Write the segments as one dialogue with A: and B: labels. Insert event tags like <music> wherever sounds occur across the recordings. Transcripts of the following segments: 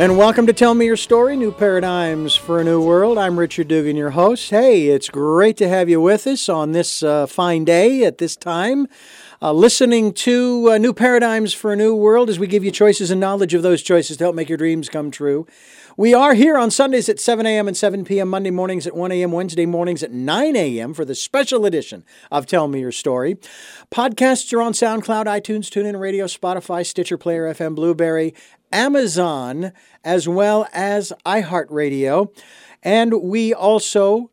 A: And welcome to Tell Me Your Story New Paradigms for a New World. I'm Richard Dugan, your host. Hey, it's great to have you with us on this uh, fine day at this time. Uh, listening to uh, New Paradigms for a New World as we give you choices and knowledge of those choices to help make your dreams come true. We are here on Sundays at 7 a.m. and 7 p.m., Monday mornings at 1 a.m., Wednesday mornings at 9 a.m. for the special edition of Tell Me Your Story. Podcasts are on SoundCloud, iTunes, TuneIn Radio, Spotify, Stitcher Player FM, Blubrry, Amazon, as well as iHeartRadio. And we also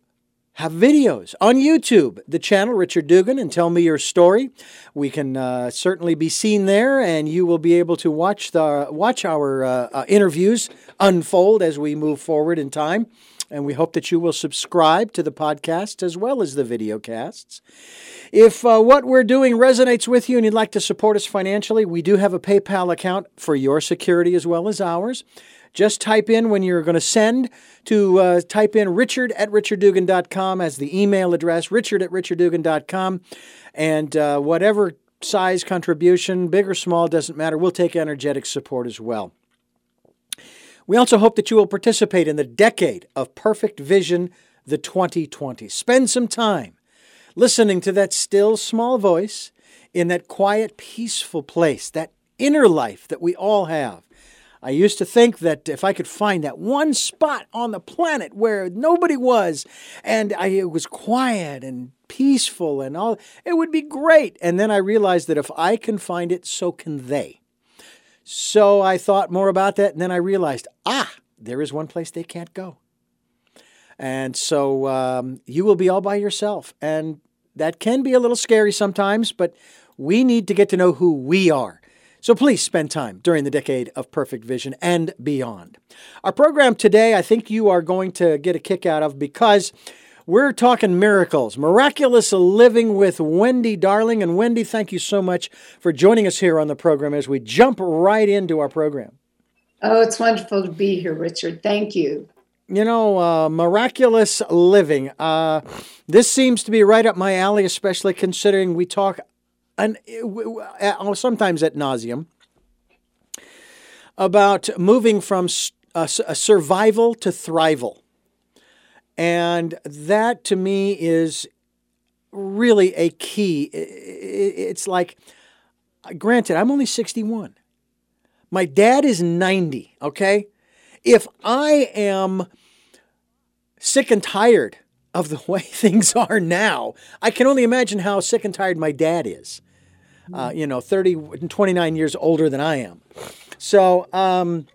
A: have videos on YouTube, the channel Richard Dugan, and tell me your story. We can uh, certainly be seen there, and you will be able to watch the watch our uh, uh, interviews unfold as we move forward in time. And we hope that you will subscribe to the podcast as well as the video casts. If uh, what we're doing resonates with you and you'd like to support us financially, we do have a PayPal account for your security as well as ours. Just type in when you're going to send to uh, type in richard at richarddugan.com as the email address, richard at richarddugan.com. And uh, whatever size contribution, big or small, doesn't matter. We'll take energetic support as well. We also hope that you will participate in the decade of perfect vision, the 2020. Spend some time listening to that still small voice in that quiet, peaceful place, that inner life that we all have. I used to think that if I could find that one spot on the planet where nobody was and I, it was quiet and peaceful and all, it would be great. And then I realized that if I can find it, so can they. So I thought more about that, and then I realized, ah, there is one place they can't go. And so um, you will be all by yourself. And that can be a little scary sometimes, but we need to get to know who we are. So please spend time during the decade of perfect vision and beyond. Our program today, I think you are going to get a kick out of because we're talking miracles, miraculous living with Wendy Darling. And Wendy, thank you so much for joining us here on the program as we jump right into our program.
B: Oh, it's wonderful to be here, Richard. Thank you.
A: You know, uh, miraculous living. Uh, this seems to be right up my alley, especially considering we talk and uh, sometimes at nauseum about moving from a survival to thrival. And that to me is really a key. It's like, granted, I'm only 61. My dad is 90, okay? If I am sick and tired of the <laughs> way things are now, I can only imagine how sick and tired my dad is. Uh, you know, 30, 29 years older than I am. So, um,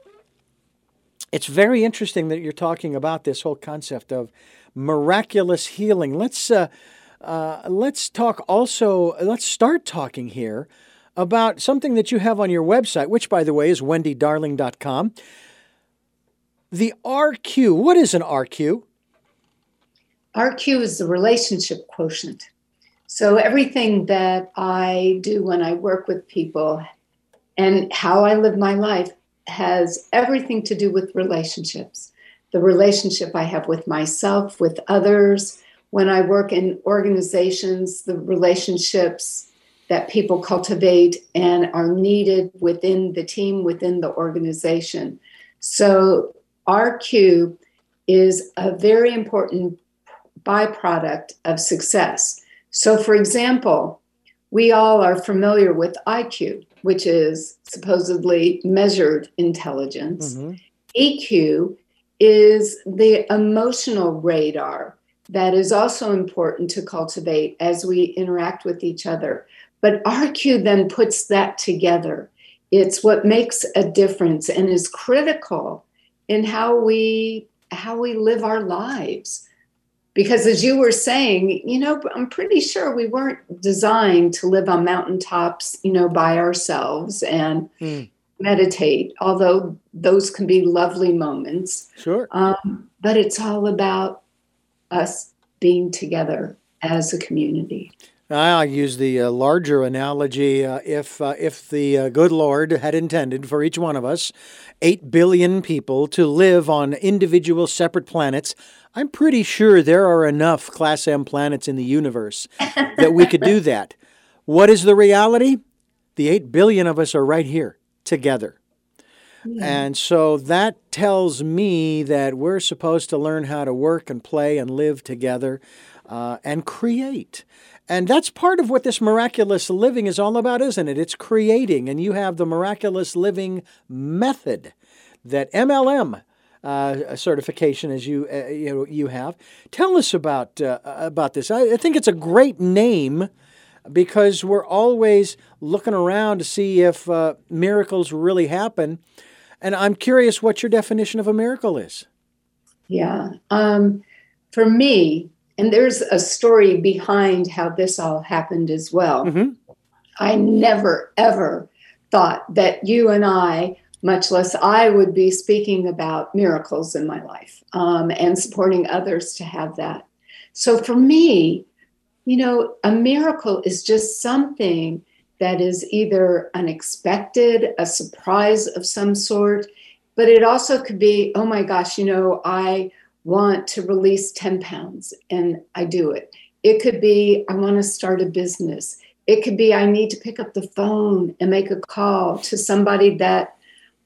A: it's very interesting that you're talking about this whole concept of miraculous healing. Let's uh, uh, let's talk also. Let's start talking here about something that you have on your website, which, by the way, is wendydarling.com. The RQ. What is an RQ?
B: RQ is the relationship quotient. So everything that I do when I work with people and how I live my life has everything to do with relationships. The relationship I have with myself, with others. When I work in organizations, the relationships that people cultivate and are needed within the team, within the organization. So, RQ is a very important byproduct of success. So, for example, we all are familiar with IQ which is supposedly measured intelligence. Mm-hmm. EQ is the emotional radar that is also important to cultivate as we interact with each other. But RQ then puts that together. It's what makes a difference and is critical in how we how we live our lives because as you were saying you know i'm pretty sure we weren't designed to live on mountaintops you know by ourselves and mm. meditate although those can be lovely moments.
A: Sure.
B: Um, but it's all about us being together as a community
A: I use the uh, larger analogy. Uh, if uh, if the uh, good Lord had intended for each one of us, eight billion people to live on individual separate planets, I'm pretty sure there are enough Class M planets in the universe <laughs> that we could do that. What is the reality? The 8 billion of us are right here together. Yeah. And so that tells me that we're supposed to learn how to work and play and live together uh, and create. And that's part of what this miraculous living is all about, isn't it? It's creating. And you have the miraculous living method that MLM uh, certification as you uh, you know you have. Tell us about uh, about this. I, I, think it's a great name because we're always looking around to see if uh, miracles really happen, and I'm curious what your definition of a miracle is.
B: Yeah, um, for me, and there's a story behind how this all happened as well. Mm-hmm. I never ever thought that you and I much less I would be speaking about miracles in my life um, and supporting others to have that. So for me, you know, a miracle is just something that is either unexpected, a surprise of some sort, but it also could be, oh my gosh, you know, I want to release 10 pounds and I do it. It could be, I want to start a business. It could be, I need to pick up the phone and make a call to somebody that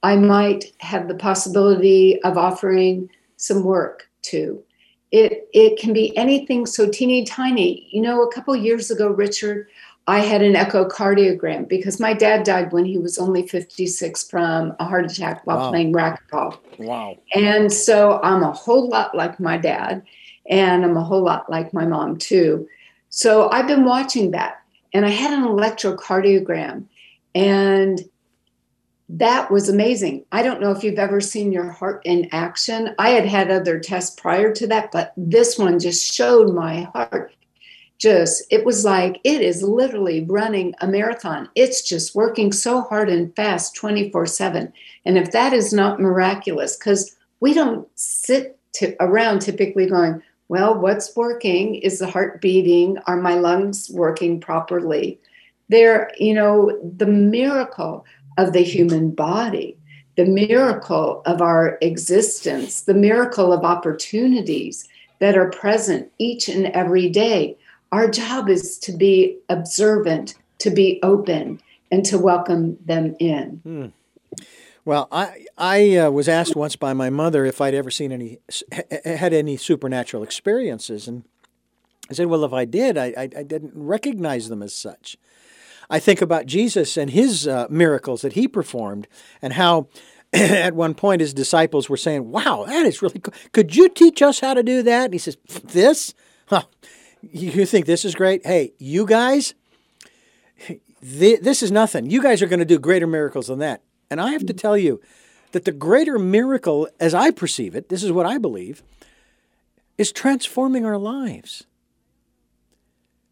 B: I might have the possibility of offering some work to. It, it can be anything so teeny tiny. You know, a couple years ago, Richard, I had an echocardiogram because my dad died when he was only 56 from a heart attack while wow. playing racquetball.
A: Wow.
B: And so I'm a whole lot like my dad, and I'm a whole lot like my mom, too. So I've been watching that, and I had an electrocardiogram. And that was amazing. I don't know if you've ever seen your heart in action. I had had other tests prior to that, but this one just showed my heart. Just, it was like it is literally running a marathon. It's just working so hard and fast 24 7. And if that is not miraculous, because we don't sit to, around typically going, well, what's working? Is the heart beating? Are my lungs working properly? There, you know, the miracle of the human body, the miracle of our existence, the miracle of opportunities that are present each and every day. Our job is to be observant, to be open, and to welcome them in.
A: Hmm. Well, I I uh, was asked once by my mother if I'd ever seen any had any supernatural experiences, and I said, "Well, if I did, I, I, I didn't recognize them as such." I think about Jesus and his uh, miracles that he performed and how <clears throat> at one point his disciples were saying, Wow, that is really cool. Could you teach us how to do that? And he says, This? Huh. You think this is great? Hey, you guys, this is nothing. You guys are going to do greater miracles than that. And I have to tell you that the greater miracle, as I perceive it, this is what I believe, is transforming our lives.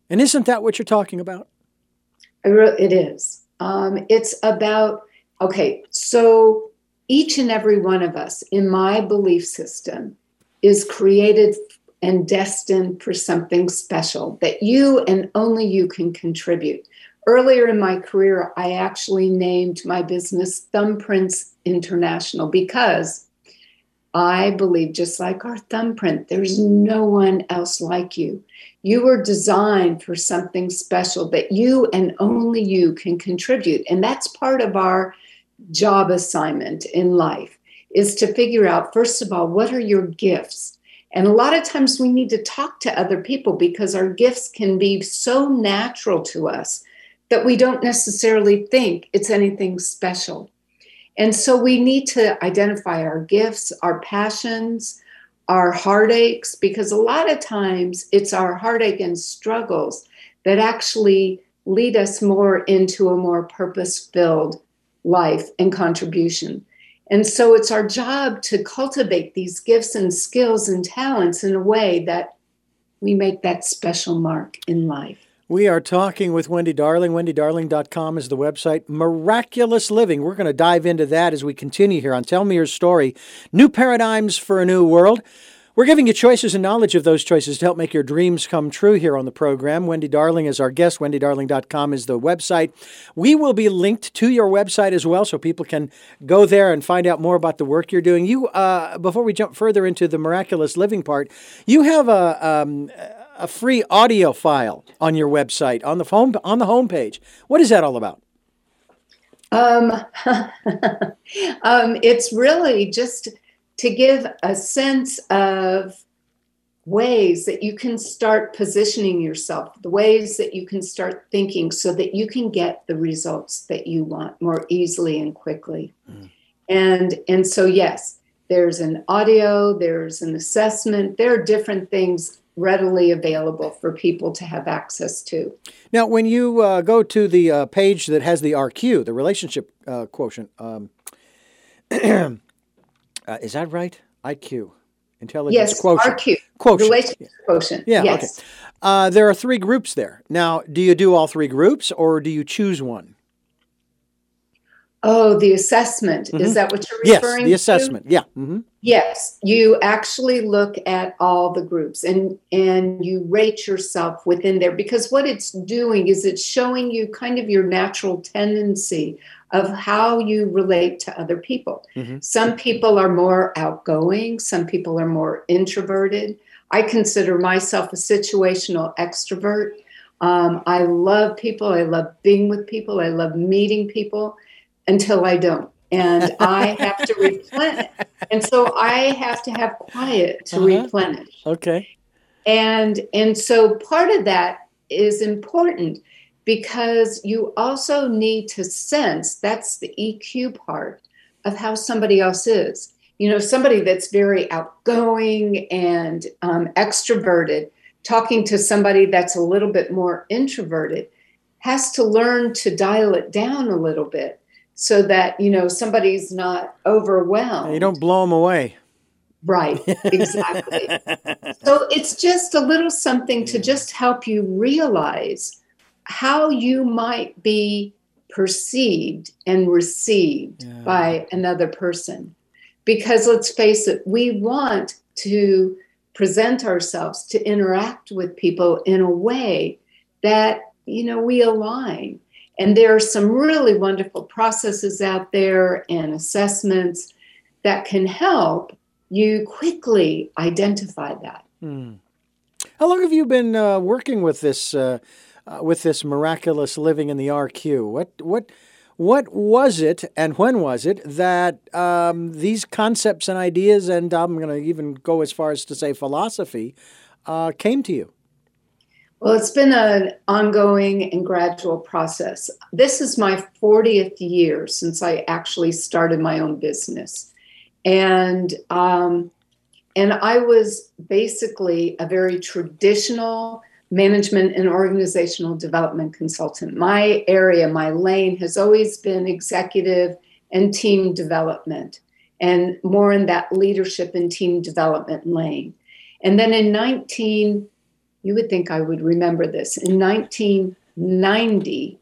A: And isn't that what you're talking about?
B: It is. Um, it's about, okay, so each and every one of us in my belief system is created and destined for something special that you and only you can contribute. Earlier in my career, I actually named my business Thumbprints International because I believe, just like our thumbprint, there's no one else like you. You were designed for something special that you and only you can contribute. And that's part of our job assignment in life is to figure out, first of all, what are your gifts? And a lot of times we need to talk to other people because our gifts can be so natural to us that we don't necessarily think it's anything special. And so we need to identify our gifts, our passions, our heartaches, because a lot of times it's our heartache and struggles that actually lead us more into a more purpose filled life and contribution. And so it's our job to cultivate these gifts and skills and talents in a way that we make that special mark in life.
A: We are talking with Wendy Darling. WendyDarling.com is the website. Miraculous Living. We're going to dive into that as we continue here on Tell Me Your Story New Paradigms for a New World. We're giving you choices and knowledge of those choices to help make your dreams come true here on the program. Wendy Darling is our guest. WendyDarling.com is the website. We will be linked to your website as well so people can go there and find out more about the work you're doing. You, uh, before we jump further into the miraculous living part, you have a. Um, a free audio file on your website on the home on the homepage. What is that all about?
B: Um, <laughs> um, it's really just to give a sense of ways that you can start positioning yourself, the ways that you can start thinking so that you can get the results that you want more easily and quickly. Mm. And and so yes, there's an audio, there's an assessment, there are different things readily available for people to have access to.
A: Now, when you uh, go to the uh, page that has the RQ, the relationship uh, quotient, um, <clears throat> uh, is that right? IQ, intelligence
B: yes,
A: quotient.
B: RQ, quotient. relationship quotient.
A: Yeah,
B: yes.
A: okay. Uh, there are three groups there. Now, do you do all three groups, or do you choose one?
B: Oh, the assessment. Mm-hmm. Is that what you're referring
A: to? Yes, the assessment.
B: To?
A: Yeah. Mm-hmm.
B: Yes, you actually look at all the groups and and you rate yourself within there because what it's doing is it's showing you kind of your natural tendency of how you relate to other people. Mm-hmm. Some people are more outgoing, some people are more introverted. I consider myself a situational extrovert. Um, I love people. I love being with people. I love meeting people until I don't. And I have to <laughs> replenish. And so I have to have quiet to uh-huh. replenish.
A: Okay.
B: And and so part of that is important because you also need to sense that's the EQ part of how somebody else is. You know, somebody that's very outgoing and um, extroverted, talking to somebody that's a little bit more introverted, has to learn to dial it down a little bit so that you know somebody's not overwhelmed.
A: You don't blow them away.
B: Right, exactly. <laughs> so it's just a little something to just help you realize how you might be perceived and received yeah. by another person. Because let's face it, we want to present ourselves to interact with people in a way that you know we align and there are some really wonderful processes out there and assessments that can help you quickly identify that.
A: Hmm. How long have you been uh, working with this uh, uh, with this miraculous living in the RQ? What what what was it, and when was it that um, these concepts and ideas, and I'm going to even go as far as to say philosophy, uh, came to you?
B: Well, it's been an ongoing and gradual process. This is my 40th year since I actually started my own business. And um, and I was basically a very traditional management and organizational development consultant. My area, my lane has always been executive and team development and more in that leadership and team development lane. And then in 19 you would think I would remember this. In 1990,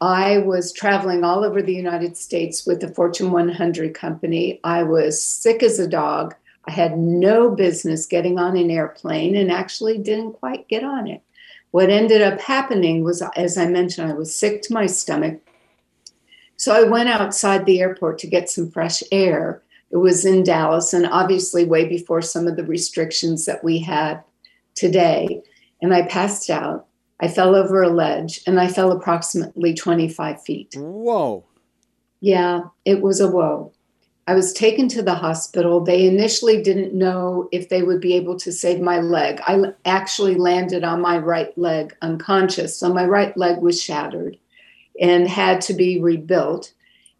B: I was traveling all over the United States with the Fortune 100 company. I was sick as a dog. I had no business getting on an airplane and actually didn't quite get on it. What ended up happening was, as I mentioned, I was sick to my stomach. So I went outside the airport to get some fresh air. It was in Dallas, and obviously, way before some of the restrictions that we had today and I passed out. I fell over a ledge and I fell approximately 25 feet.
A: Whoa.
B: Yeah, it was a whoa. I was taken to the hospital. They initially didn't know if they would be able to save my leg. I actually landed on my right leg unconscious. So my right leg was shattered and had to be rebuilt.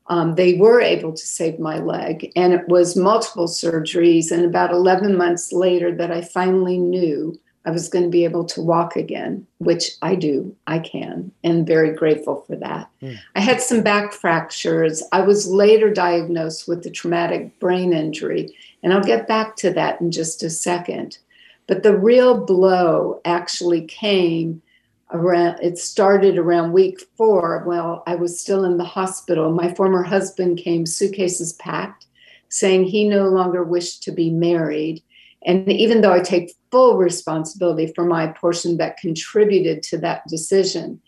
B: Um, they were able to save my leg, and it was multiple surgeries. And about 11 months later, that I finally knew I was going to be able to walk again, which I do, I can, and very grateful for that. Mm. I had some back fractures. I was later diagnosed with a traumatic brain injury, and I'll get back to that in just a second. But the real blow actually came around, it started around week four. Well, I was still in the hospital. My former husband came, suitcases packed, saying he no longer wished to be married and even though I take full responsibility for my portion that contributed to that decision,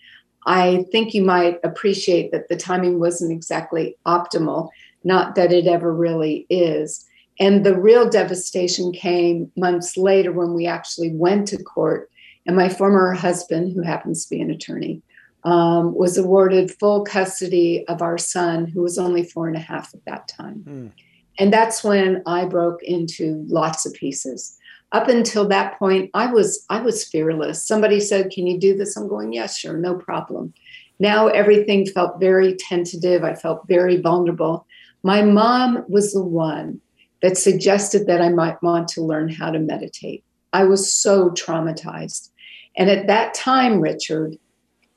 B: I think you might appreciate that the timing wasn't exactly optimal, not that it ever really is. And the real devastation came months later when we actually went to court. And my former husband, who happens to be an attorney, um, was awarded full custody of our son, who was only four and a half at that time. Mm. And that's when I broke into lots of pieces. Up until that point, I was I was fearless. Somebody said, "Can you do this?" I'm going, "Yes, sure, no problem." Now everything felt very tentative. I felt very vulnerable. My mom was the one that suggested that I might want to learn how to meditate. I was so traumatized. And at that time, Richard,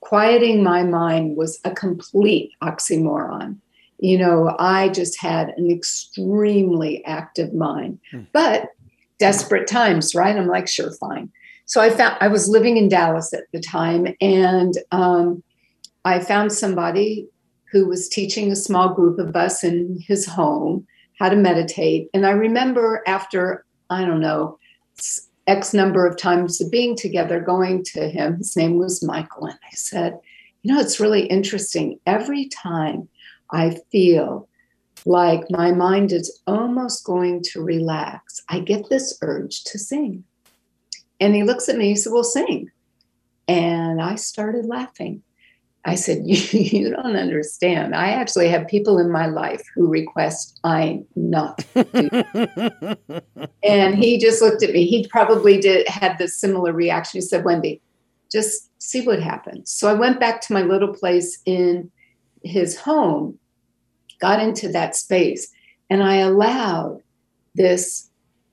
B: quieting my mind was a complete oxymoron. You know, I just had an extremely active mind, hmm. but desperate times, right? I'm like, sure, fine. So I found I was living in Dallas at the time, and um, I found somebody who was teaching a small group of us in his home how to meditate. And I remember after, I don't know, X number of times of being together, going to him, his name was Michael, and I said, You know, it's really interesting. Every time I feel like my mind is almost going to relax, I get this urge to sing. And he looks at me, he said, Well, sing. And I started laughing. I said, you, <laughs> you, don't understand. I actually have people in my life who request I not <laughs> and he just looked at me. He probably did had this similar reaction. He said, Wendy, just see what happens. So I went back to my little place in his home, got into that space, and I allowed this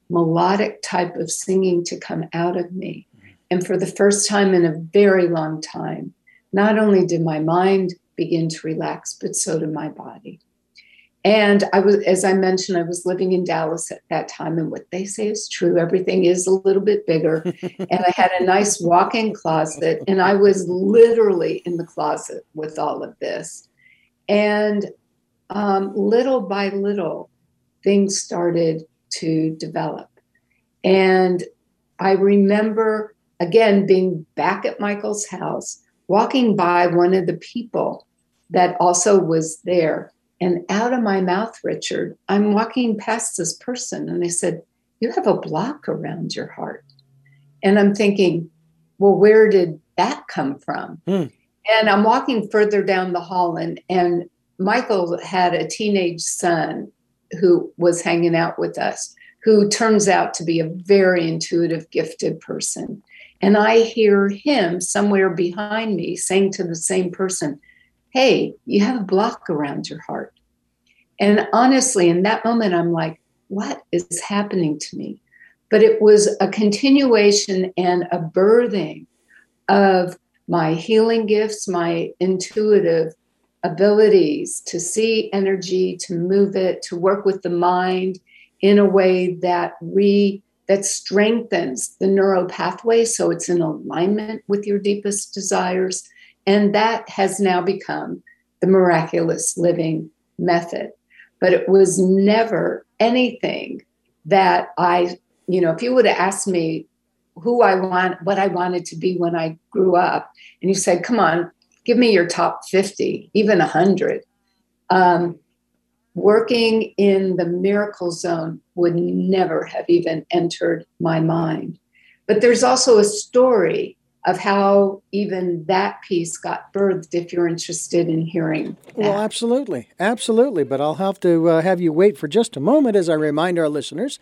B: melodic type of singing to come out of me. And for the first time in a very long time, not only did my mind begin to relax, but so did my body. And I was, as I mentioned, I was living in Dallas at that time, and what they say is true. Everything is a little bit bigger. <laughs> and I had a nice walk in closet, and I was literally in the closet with all of this. And um, little by little, things started to develop. And I remember, again, being back at Michael's house walking by one of the people that also was there. And out of my mouth, Richard, I'm walking past this person and they said, You have a block around your heart. And I'm thinking, Well, where did that come from? Mm. And I'm walking further down the hall, and, and Michael had a teenage son who was hanging out with us, who turns out to be a very intuitive, gifted person. And I hear him somewhere behind me saying to the same person, Hey, you have a block around your heart. And honestly, in that moment, I'm like, What is happening to me? But it was a continuation and a birthing of my healing gifts, my intuitive abilities to see energy, to move it, to work with the mind in a way that re that strengthens the neural pathway so it's in alignment with your deepest desires. And that has now become the miraculous living method. But it was never anything that I, you know, if you would have asked me who I want, what I wanted to be when I grew up, and you said, come on, give me your top 50, even 100. Um, working in the miracle zone would never have even entered my mind. But there's also a story of how even that piece got birthed if you're interested in hearing. That.
A: Well, absolutely. Absolutely. But I'll have to uh, have you wait for just a moment as I remind our listeners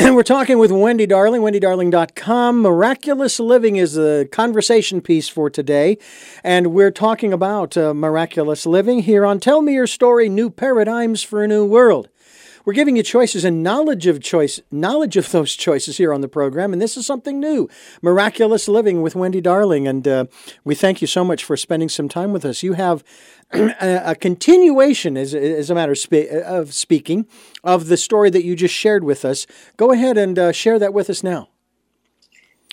A: <clears throat> we're talking with Wendy Darling, wendydarling.com. Miraculous Living is the conversation piece for today. And we're talking about uh, miraculous living here on Tell Me Your Story New Paradigms for a New World. We're giving you choices and knowledge of choice, knowledge of those choices here on the program, and this is something new. Miraculous Living with Wendy Darling, and uh, we thank you so much for spending some time with us. You have <clears throat> a, continuation, as, as a matter of, spe- of, speaking, of the story that you just shared with us. Go ahead and uh, share that with us now.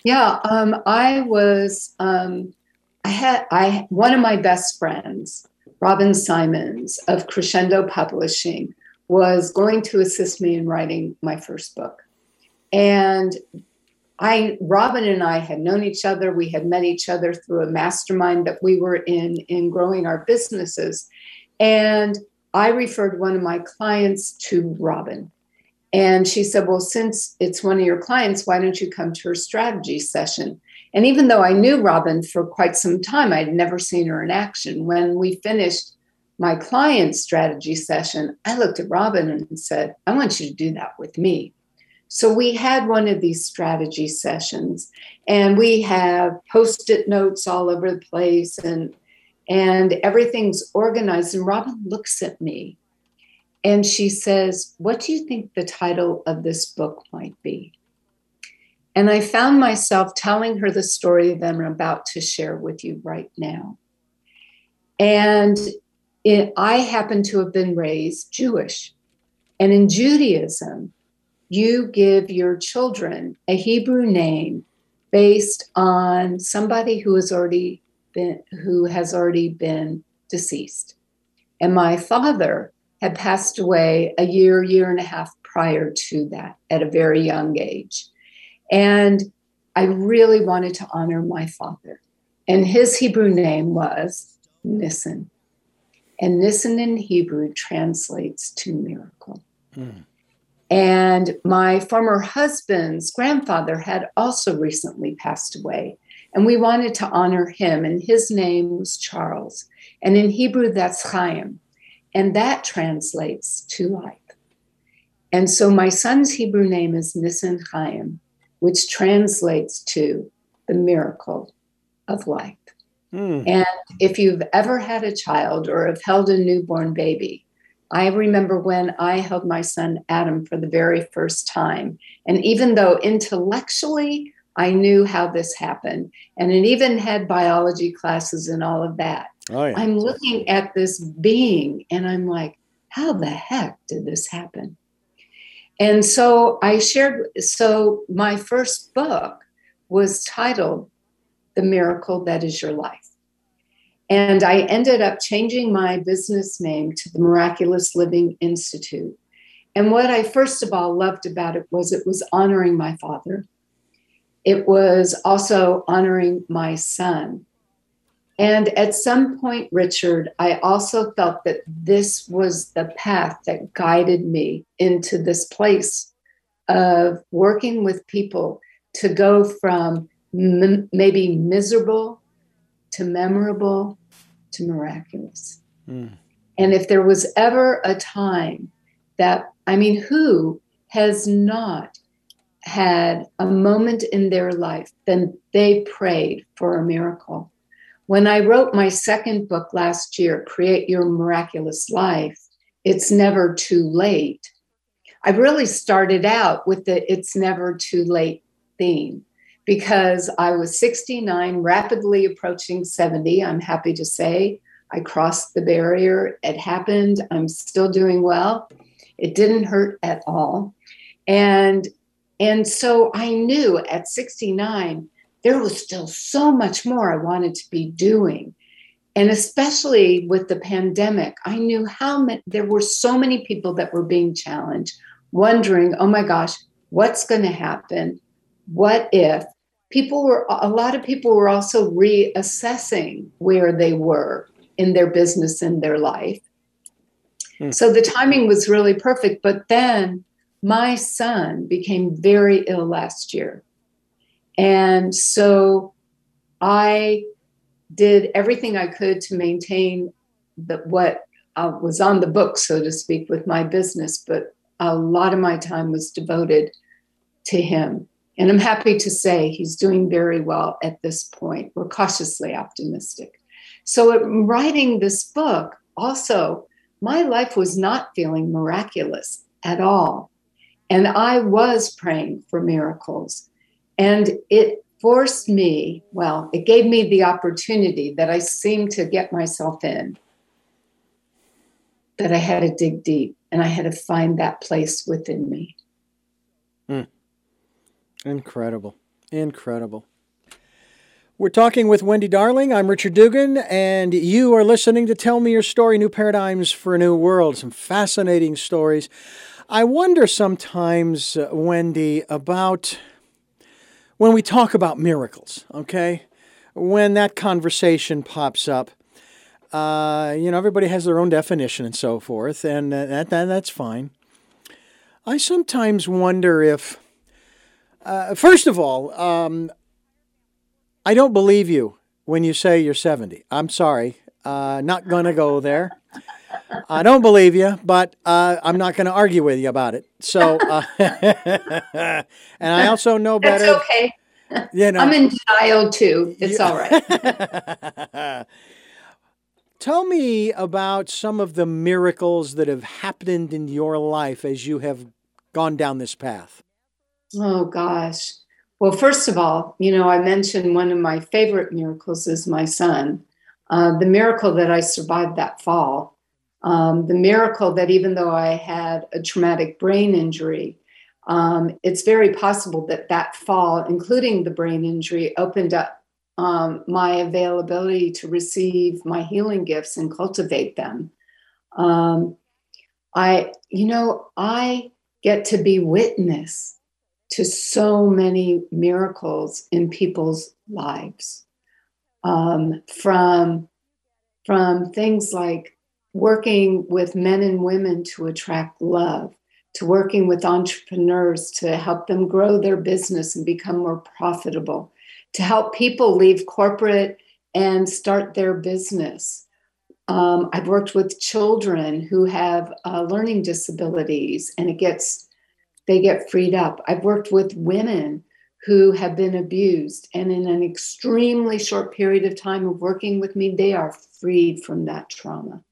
B: Yeah, um, I was. Um, I had I one of my best friends, Robin Simons of Crescendo Publishing, was going to assist me in writing my first book, and I, Robin and I had known each other. We had met each other through a mastermind that we were in in growing our businesses. And I referred one of my clients to Robin. And she said, Well, since it's one of your clients, why don't you come to her strategy session? And even though I knew Robin for quite some time, I'd never seen her in action. When we finished my client strategy session, I looked at Robin and said, I want you to do that with me. So we had one of these strategy sessions and we have post-it notes all over the place and and everything's organized and Robin looks at me and she says, "What do you think the title of this book might be?" And I found myself telling her the story that I'm about to share with you right now. And it, I happen to have been raised Jewish. And in Judaism, you give your children a Hebrew name based on somebody who has already been who has already been deceased. And my father had passed away a year, year and a half prior to that at a very young age. And I really wanted to honor my father. And his Hebrew name was Nissen. And Nissen in Hebrew translates to miracle. Mm. And my former husband's grandfather had also recently passed away. And we wanted to honor him, and his name was Charles. And in Hebrew, that's Chaim. And that translates to life. And so my son's Hebrew name is Nissen Chaim, which translates to the miracle of life. Mm. And if you've ever had a child or have held a newborn baby, I remember when I held my son Adam for the very first time. And even though intellectually I knew how this happened, and it even had biology classes and all of that, oh, yeah. I'm looking at this being and I'm like, how the heck did this happen? And so I shared, so my first book was titled The Miracle That Is Your Life. And I ended up changing my business name to the Miraculous Living Institute. And what I first of all loved about it was it was honoring my father. It was also honoring my son. And at some point, Richard, I also felt that this was the path that guided me into this place of working with people to go from m- maybe miserable to memorable to miraculous. Mm. And if there was ever a time that, I mean, who has not had a moment in their life, then they prayed for a miracle. When I wrote my second book last year, Create Your Miraculous Life, it's never too late. I really started out with the it's never too late theme because I was 69, rapidly approaching 70. I'm happy to say I crossed the barrier. It happened. I'm still doing well. It didn't hurt at all. And and so I knew at 69 there was still so much more I wanted to be doing. And especially with the pandemic, I knew how many, there were so many people that were being challenged, wondering, oh my gosh, what's going to happen? What if? People were a lot of people were also reassessing where they were in their business in their life. Hmm. so the timing was really perfect but then my son became very ill last year. And so i did everything i could to maintain the, what uh, was on the book so to speak with my business but a lot of my time was devoted to him and I'm happy to say he's doing very well at this point. We're cautiously optimistic. So, writing this book, also, my life was not feeling miraculous at all. And I was praying for miracles. And it forced me, well, it gave me the opportunity that I seemed to get myself in, that I had to dig deep and I had to find that place within me.
A: Mm. Incredible. Incredible. We're talking with Wendy Darling. I'm Richard Dugan, and you are listening to Tell Me Your Story New Paradigms for a New World. Some fascinating stories. I wonder sometimes, uh, Wendy, about when we talk about miracles, okay? When that conversation pops up, uh, you know, everybody has their own definition and so forth, and uh, that, that, that's fine. I sometimes wonder if uh, first of all, um, I don't believe you when you say you're 70. I'm sorry. Uh, not going to go there. I don't believe you, but uh, I'm not going to argue with you about it. So, uh, <laughs> and I also know better.
B: That's okay.
A: You know,
B: I'm in denial too. It's all right. <laughs>
A: Tell me about some of the miracles that have happened in your life as you have gone down this path.
B: Oh, gosh. Well, first of all, you know, I mentioned one of my favorite miracles is my son. Uh, the miracle that I survived that fall, um, the miracle that even though I had a traumatic brain injury, um, it's very possible that that fall, including the brain injury, opened up um, my availability to receive my healing gifts and cultivate them. Um, I, you know, I get to be witness to so many miracles in people's lives. Um, from from things like working with men and women to attract love to working with entrepreneurs to help them grow their business and become more profitable to help people leave corporate and start their business. Um, i've worked with children who have uh, learning disabilities and it gets they get freed up i've worked with women who have been abused. And in an extremely short period of time of working with me, they are freed from that trauma.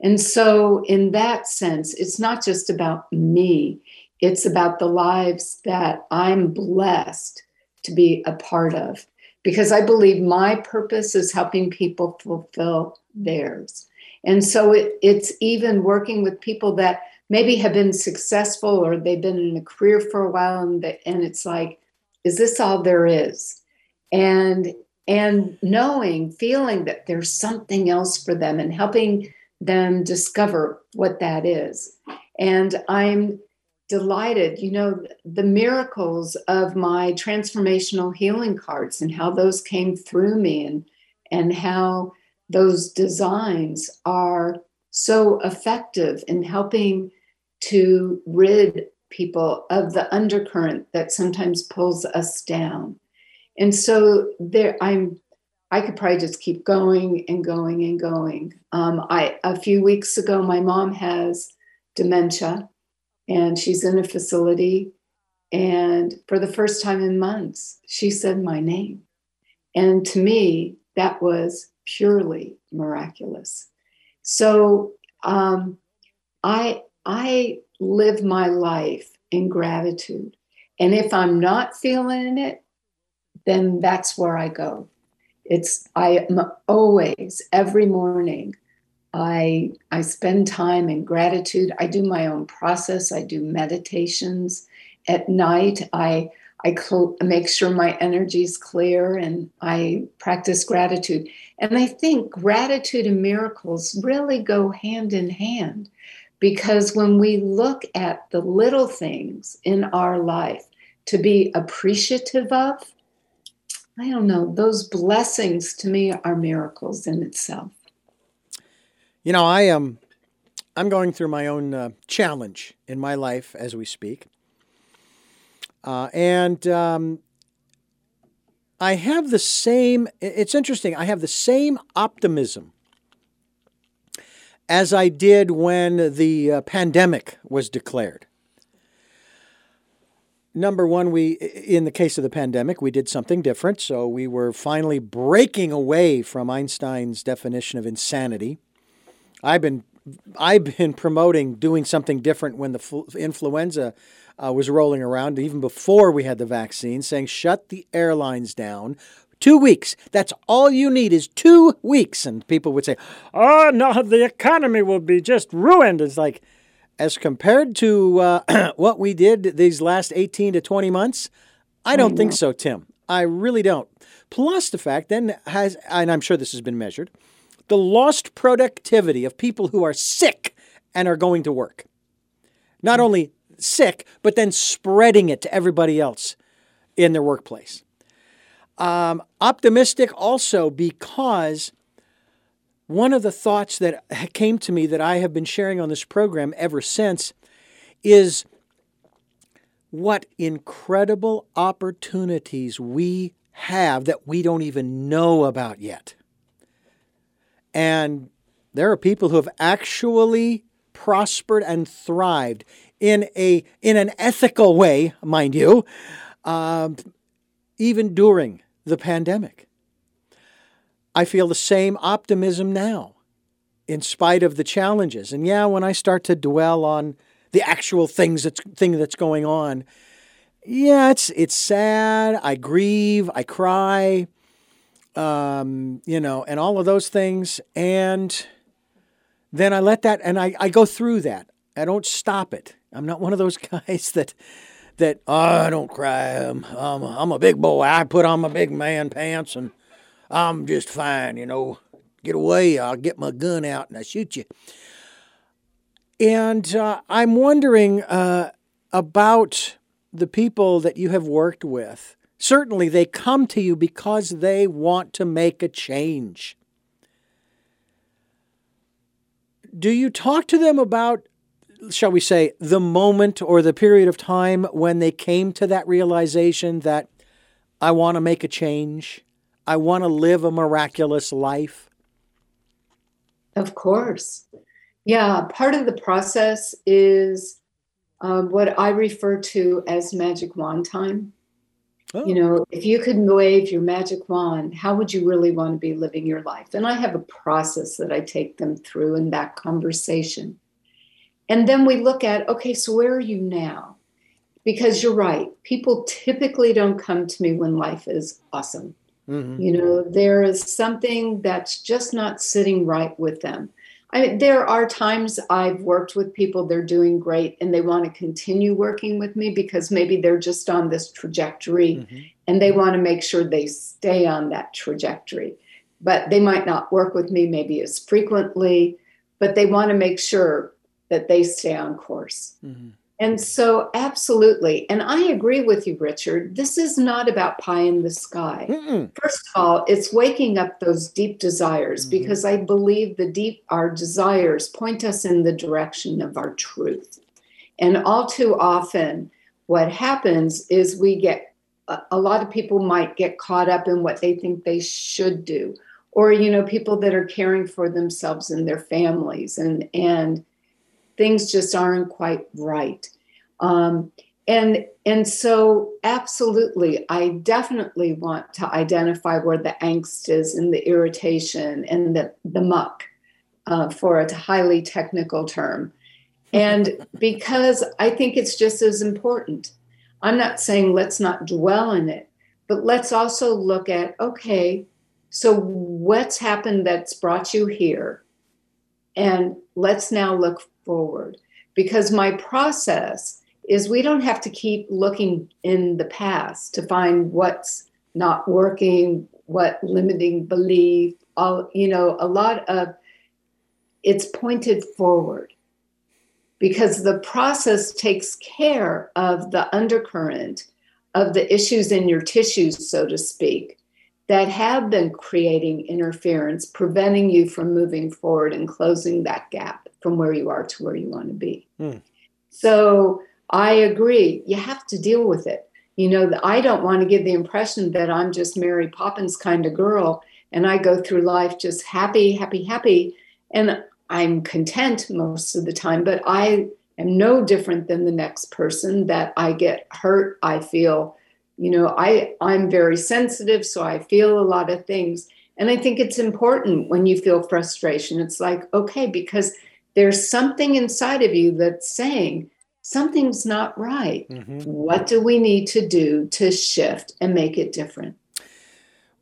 B: And so, in that sense, it's not just about me, it's about the lives that I'm blessed to be a part of. Because I believe my purpose is helping people fulfill theirs. And so, it, it's even working with people that maybe have been successful or they've been in a career for a while, and, the, and it's like, is this all there is? And and knowing feeling that there's something else for them and helping them discover what that is. And i'm delighted you know the miracles of my transformational healing cards and how those came through me and and how those designs are so effective in helping to rid people of the undercurrent that sometimes pulls us down. And so there I'm I could probably just keep going and going and going. Um, I a few weeks ago, my mom has dementia, and she's in a facility. And for the first time in months, she said my name, and to me, that was purely miraculous. So um, I I live my life in gratitude. And if I'm not feeling it, then that's where I go. It's I am always every morning I I spend time in gratitude. I do my own process. I do meditations at night. I I cl- make sure my energy is clear and I practice gratitude. And I think gratitude and miracles really go hand in hand because when we look at the little things in our life to be appreciative of, I don't know, those blessings to me are miracles in itself.
A: You know, I am um, I'm going through my own uh, challenge in my life as we speak. Uh, and um, I have the same, it's interesting, I have the same optimism as I did when the uh, pandemic was declared. Number one, we, in the case of the pandemic, we did something different. So we were finally breaking away from Einstein's definition of insanity. I've been, I've been promoting doing something different when the fl- influenza uh, was rolling around, even before we had the vaccine, saying shut the airlines down, Two weeks. That's all you need is two weeks. And people would say, oh, no, the economy will be just ruined. It's like, as compared to uh, <clears throat> what we did these last 18 to 20 months, I don't think so, Tim. I really don't. Plus, the fact then has, and I'm sure this has been measured, the lost productivity of people who are sick and are going to work. Not only sick, but then spreading it to everybody else in their workplace. Um, optimistic also because one of the thoughts that came to me that I have been sharing on this program ever since is what incredible opportunities we have that we don't even know about yet. And there are people who have actually prospered and thrived in a in an ethical way, mind you, um, even during the pandemic. I feel the same optimism now, in spite of the challenges. And yeah, when I start to dwell on the actual things that's thing that's going on, yeah, it's it's sad. I grieve. I cry. Um, you know, and all of those things. And then I let that, and I, I go through that. I don't stop it. I'm not one of those <laughs> guys that that oh, I don't cry. I'm, I'm, a, I'm a big boy. I put on my big man pants and I'm just fine. You know, get away. I'll get my gun out and I shoot you. And uh, I'm wondering uh, about the people that you have worked with. Certainly, they come to you because they want to make a change. Do you talk to them about shall we say, the moment or the period of time when they came to that realization that I want to make a change? I want to live a miraculous life?
B: Of course. Yeah, part of the process is um, what I refer to as magic wand time. Oh. You know, if you could wave your magic wand, how would you really want to be living your life? And I have a process that I take them through in that conversation. And then we look at, okay, so where are you now? Because you're right, people typically don't come to me when life is awesome. Mm-hmm. You know, there is something that's just not sitting right with them. I mean, there are times I've worked with people, they're doing great and they want to continue working with me because maybe they're just on this trajectory mm-hmm. and they want to make sure they stay on that trajectory. But they might not work with me maybe as frequently, but they want to make sure that they stay on course. Mm-hmm. And so, absolutely. And I agree with you, Richard. This is not about pie in the sky. Mm-mm. First of all, it's waking up those deep desires mm-hmm. because I believe the deep, our desires point us in the direction of our truth. And all too often, what happens is we get a, a lot of people might get caught up in what they think they should do. Or, you know, people that are caring for themselves and their families and, and, things just aren't quite right. Um, and and so absolutely i definitely want to identify where the angst is and the irritation and the, the muck uh, for a highly technical term. And because i think it's just as important. I'm not saying let's not dwell in it but let's also look at okay so what's happened that's brought you here? And let's now look forward. Because my process is we don't have to keep looking in the past to find what's not working what limiting belief all you know a lot of it's pointed forward. Because the process takes care of the undercurrent of the issues in your tissues so to speak that have been creating interference, preventing you from moving forward and closing that gap from where you are to where you want to be. Mm. So I agree. You have to deal with it. You know, I don't want to give the impression that I'm just Mary Poppins kind of girl and I go through life just happy, happy, happy. And I'm content most of the time, but I am no different than the next person that I get hurt. I feel you know i i'm very sensitive so i feel a lot of things and i think it's important when you feel frustration it's like okay because there's something inside of you that's saying something's not right. Mm-hmm. what do we need to do to shift and make it different?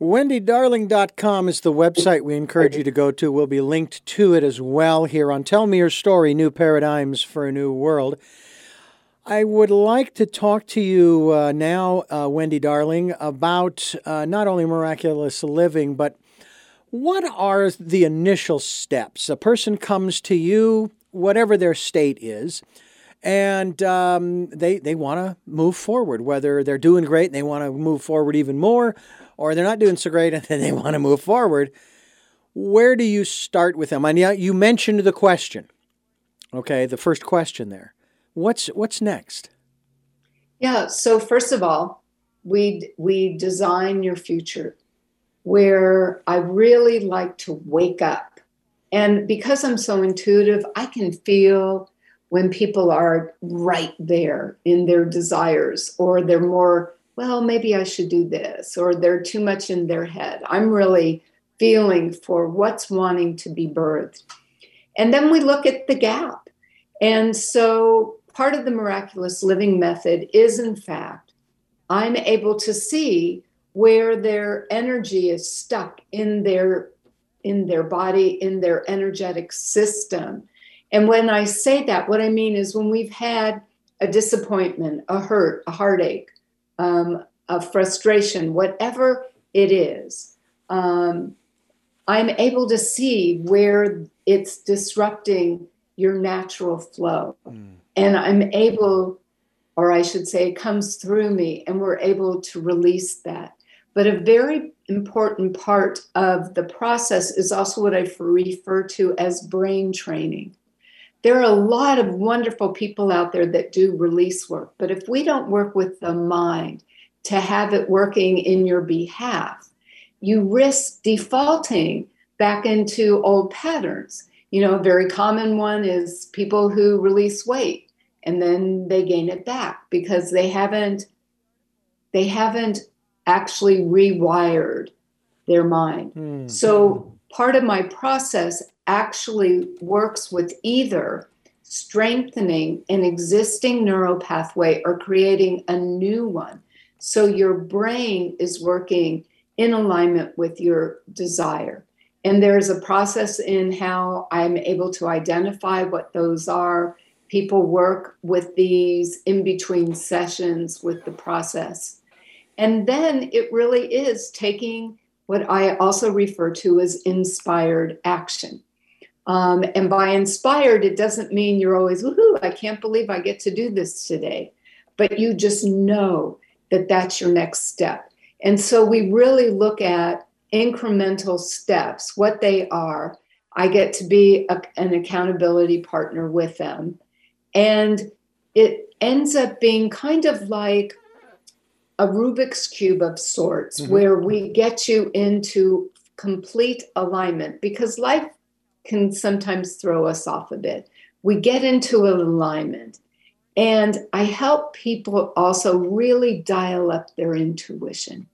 A: Wendydarling.com is the website we encourage you to go to. We'll be linked to it as well here on tell me your story new paradigms for a new world. I would like to talk to you uh, now, uh, Wendy Darling, about uh, not only miraculous living, but what are the initial steps? A person comes to you, whatever their state is, and um, they, they want to move forward, whether they're doing great and they want to move forward even more, or they're not doing so great and <laughs> they want to move forward. Where do you start with them? And you mentioned the question, okay, the first question there What's what's next?
B: Yeah, so first of all, we we design your future where I really like to wake up. And because I'm so intuitive, I can feel when people are right there in their desires or they're more, well, maybe I should do this, or they're too much in their head. I'm really feeling for what's wanting to be birthed. And then we look at the gap. And so part of the miraculous living method is, in fact, I'm able to see where their energy is stuck in their in their body in their energetic system. And when i say that what i mean is when we've had a disappointment a hurt a heartache um, a frustration whatever it is um, i'm able to see where it's disrupting your natural flow. Mm. and i'm able or i should say it comes through me and we're able to release that but a very important part of the process is also what I refer to as brain training. There are a lot of wonderful people out there that do release work, but if we don't work with the mind to have it working in your behalf, you risk defaulting back into old patterns. You know, a very common one is people who release weight and then they gain it back because they haven't they haven't actually rewired their mind. Mm. So part of my process actually works with either strengthening an existing neural pathway or creating a new one. So your brain is working in alignment with your desire. And there's a process in how I'm able to identify what those are. People work with these in between sessions with the process. And then it really is taking what I also refer to as inspired action. Um, and by inspired, it doesn't mean you're always, woohoo, I can't believe I get to do this today. But you just know that that's your next step. And so we really look at incremental steps, what they are. I get to be a, an accountability partner with them. And it ends up being kind of like a Rubik's Cube of sorts mm-hmm. where we get you into complete alignment because life can sometimes throw us off a bit. We get into alignment. And I help people also really dial up their intuition.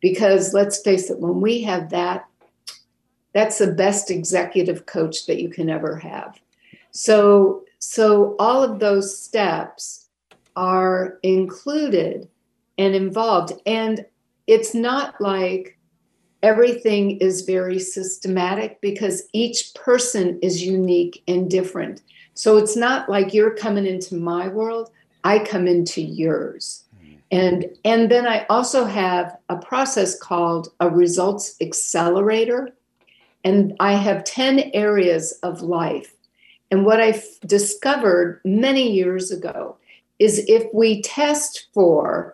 B: Because let's face it, when we have that, that's the best executive coach that you can ever have. So, so all of those steps are included and involved. And it's not like everything is very systematic because each person is unique and different. So it's not like you're coming into my world, I come into yours. Hmm. And, and then I also have a process called a results accelerator. And I have 10 areas of life. And what I discovered many years ago is if we test for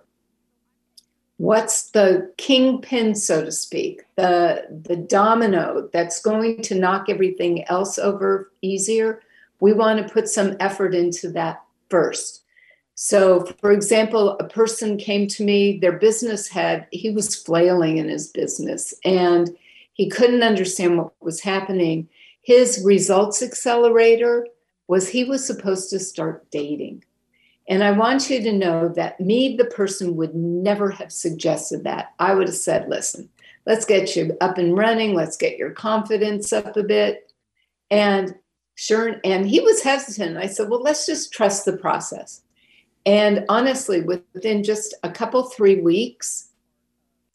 B: what's the kingpin so to speak the the domino that's going to knock everything else over easier we want to put some effort into that first. So for example a person came to me their business had he was flailing in his business and he couldn't understand what was happening. His results accelerator was he was supposed to start dating and I want you to know that me, the person, would never have suggested that. I would have said, listen, let's get you up and running. Let's get your confidence up a bit. And sure, and he was hesitant. I said, well, let's just trust the process. And honestly, within just a couple, three weeks,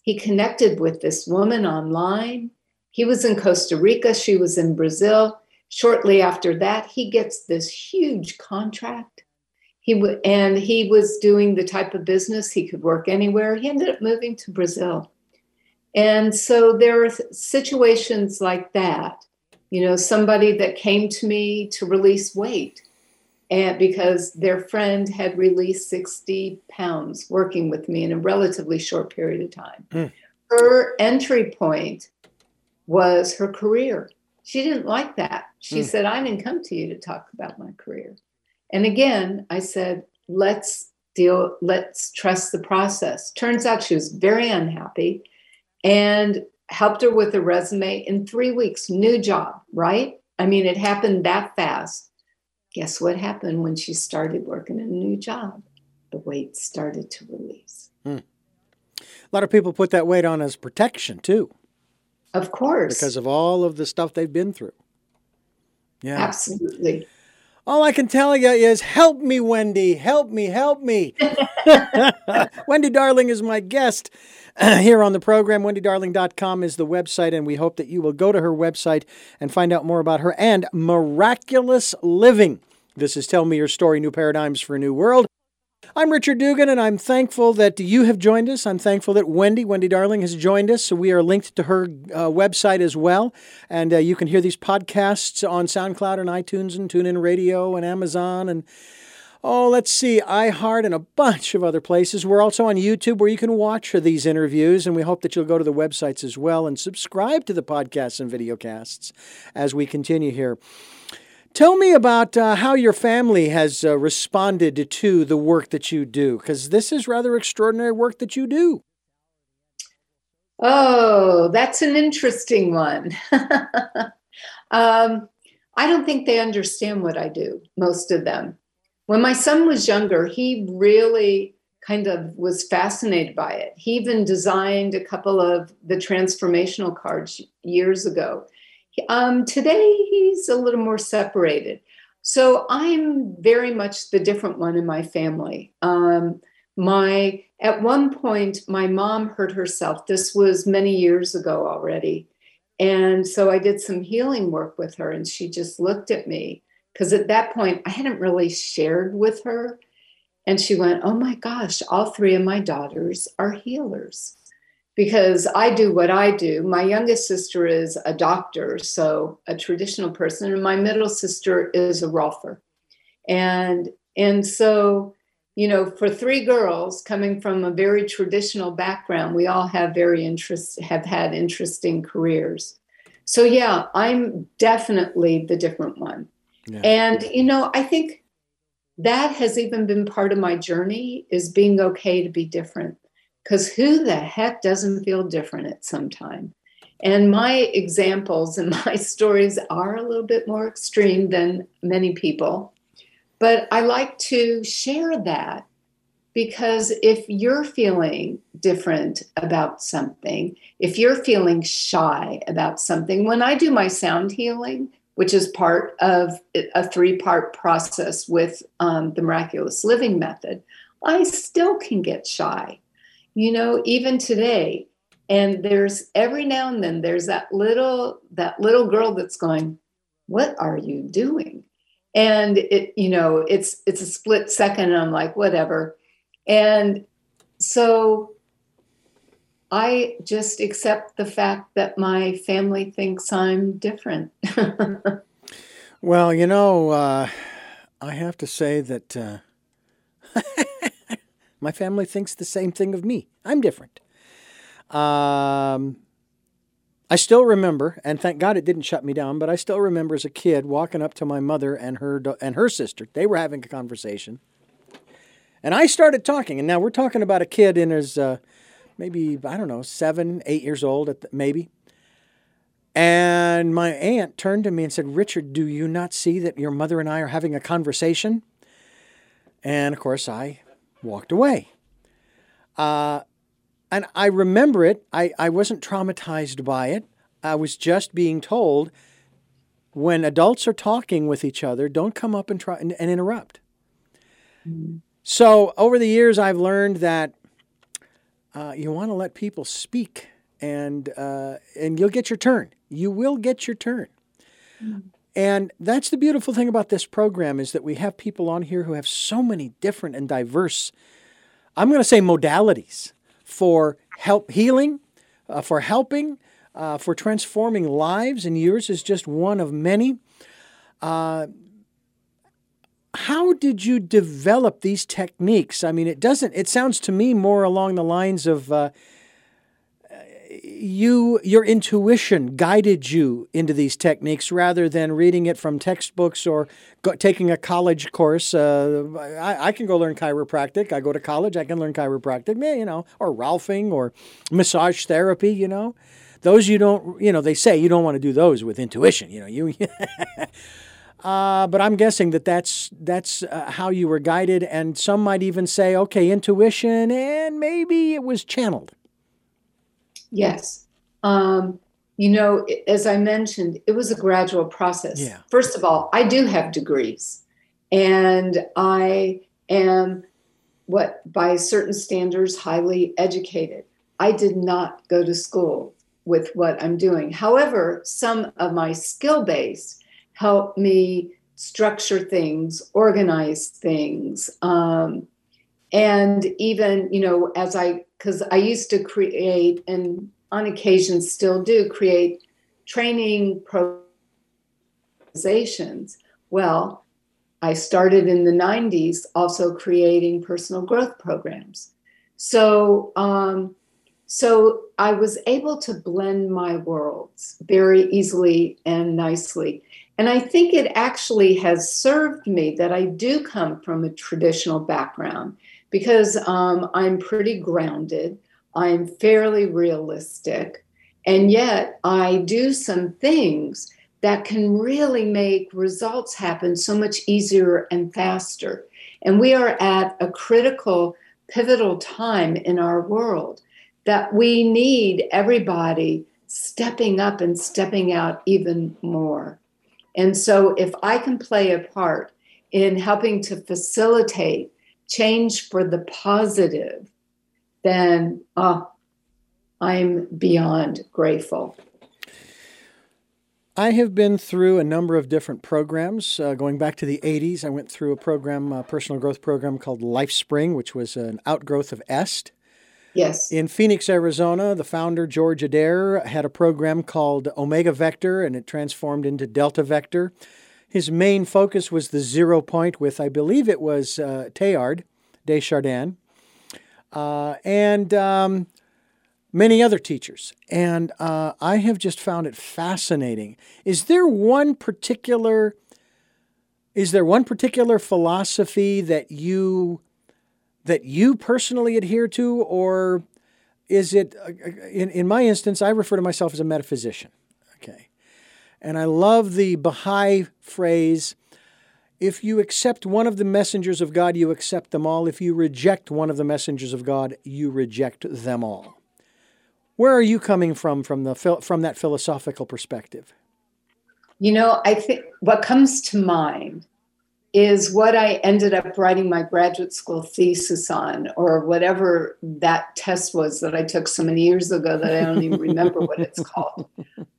B: he connected with this woman online. He was in Costa Rica, she was in Brazil. Shortly after that, he gets this huge contract he w- and he was doing the type of business he could work anywhere. He ended up moving to Brazil. And so there are situations like that. You know, somebody that came to me to release weight and because their friend had released 60 pounds working with me in a relatively short period of time. Mm. Her entry point was her career. She didn't like that. She mm. said, I didn't come to you to talk about my career. And again, I said, let's deal, let's trust the process. Turns out she was very unhappy and helped her with a resume in three weeks, new job, right? I mean, it happened that fast. Guess what happened when she started working in a new job? The weight started to release. Hmm.
A: A lot of people put that weight on as protection too.
B: Of course.
A: Because of all of the stuff they've been through.
B: Yeah. Absolutely.
A: All I can tell you is help me, Wendy. Help me, help me. <laughs> Wendy Darling is my guest uh, here on the program. WendyDarling.com is the website, and we hope that you will go to her website and find out more about her and Miraculous Living. This is Tell Me Your Story New Paradigms for a New World. I'm Richard Dugan, and I'm thankful that you have joined us. I'm thankful that Wendy, Wendy Darling, has joined us. So we are linked to her uh, website as well. And uh, you can hear these podcasts on SoundCloud and iTunes and TuneIn Radio and Amazon and Oh, let's see, iHeart and a bunch of other places. We're also on YouTube where you can watch these interviews, and we hope that you'll go to the websites as well and subscribe to the podcasts and videocasts as we continue here. Tell me about uh, how your family has uh, responded to the work that you do, because this is rather extraordinary work that you do.
B: Oh, that's an interesting one. <laughs> um, I don't think they understand what I do, most of them. When my son was younger, he really kind of was fascinated by it. He even designed a couple of the transformational cards years ago. Um, today, he's a little more separated. So I'm very much the different one in my family. Um, my at one point, my mom hurt herself. This was many years ago already, and so I did some healing work with her, and she just looked at me because at that point I hadn't really shared with her, and she went, "Oh my gosh, all three of my daughters are healers." Because I do what I do. My youngest sister is a doctor, so a traditional person, and my middle sister is a rolfer. And and so, you know, for three girls coming from a very traditional background, we all have very interest have had interesting careers. So yeah, I'm definitely the different one. Yeah. And you know, I think that has even been part of my journey is being okay to be different because who the heck doesn't feel different at some time? And my examples and <laughs> my stories are a little bit more extreme than many people. But I like to share that because if you're feeling different about something, if you're feeling shy about something, when I do my sound healing, which is part of a three part process with um, the miraculous living method, I still can get shy you know even today. And there's every now and then there's that little that little girl that's going what are you doing? And it you know it's it's a split second and i'm like whatever. And so i just accept the fact that my family thinks i'm different. <laughs>
A: Well you know uh, i have to say that uh, <laughs> My family thinks the same thing of me. I'm different. Um, I still remember, and thank God it didn't shut me down, but I still remember as a kid walking up to my mother and her and her sister. They were having a conversation, and I started talking. And now we're talking about a kid in his uh, maybe I don't know seven, eight years old, the, maybe. And my aunt turned to me and said, "Richard, do you not see that your mother and I are having a conversation?" And of course, I walked away. Uh, and I remember it. I, I wasn't traumatized by it. I was just being told when adults are talking with each other, don't come up and try and, and interrupt. Mm-hmm. So over the years, I've learned that uh, you want to let people speak, and uh, and you'll get your turn. You will get your turn. Mm-hmm. And that's the beautiful thing about this program is that we have people on here who have so many different and diverse, I'm going to say modalities for help healing, uh, for helping, uh, for transforming lives, and yours is just one of many. Uh, how did you develop these techniques? I mean, it doesn't, it sounds to me more along the lines of, uh, you your intuition guided you into these techniques rather than reading it from textbooks or go, taking a college course. Uh, I, I, can go learn chiropractic. I go to college. I can learn chiropractic. You know, or Rolfing or massage therapy. You know, those you don't. You know, they say you don't want to do those with intuition. You know, you. <laughs> Uh, but I'm guessing that that's that's uh, how you were guided, and some might even say, okay, intuition, and maybe it was channeled.
B: Yes. Um, you know, as I mentioned, it was a gradual process.
A: Yeah.
B: First of all, I do have degrees, and I am what by certain standards highly educated. I did not go to school with what I'm doing. However, some of my skill base help me structure things, organize things, um, and even you know as I because I used to create and on occasion still do create training organizations. Well, I started in the 90s also creating personal growth programs. So, um, so I was able to blend my worlds very easily and nicely. And I think it actually has served me that I do come from a traditional background because um, I'm pretty grounded. I'm fairly realistic. And yet I do some things that can really make results happen so much easier and faster. And we are at a critical, pivotal time in our world that we need everybody stepping up and stepping out even more. And so, if I can play a part in helping to facilitate change for the positive, then uh, I'm beyond grateful.
A: I have been through a number of different programs. Uh, going back to the 80s, I went through a program, a personal growth program called LifeSpring, which was an outgrowth of EST.
B: Yes.
A: In Phoenix, Arizona, the founder, George Addair, had a program called Omega Vector, and it transformed into Delta Vector. His main focus was the zero point with, I believe it was uh, Teilhard de Chardin, uh, and um, many other teachers. And uh, I have just found it fascinating. Is there one particular is there one particular philosophy that you that you personally adhere to, or is it, uh, in, in my instance, I refer to myself as a metaphysician. Okay. And I love the Baha'i phrase if you accept one of the messengers of God, you accept them all. If you reject one of the messengers of God, you reject them all. Where are you coming from from the from that philosophical perspective?
B: You know, I think what comes to mind is what I ended up writing my graduate school thesis on, or whatever that test was that I took so many years ago that I don't even remember what it's called. <laughs>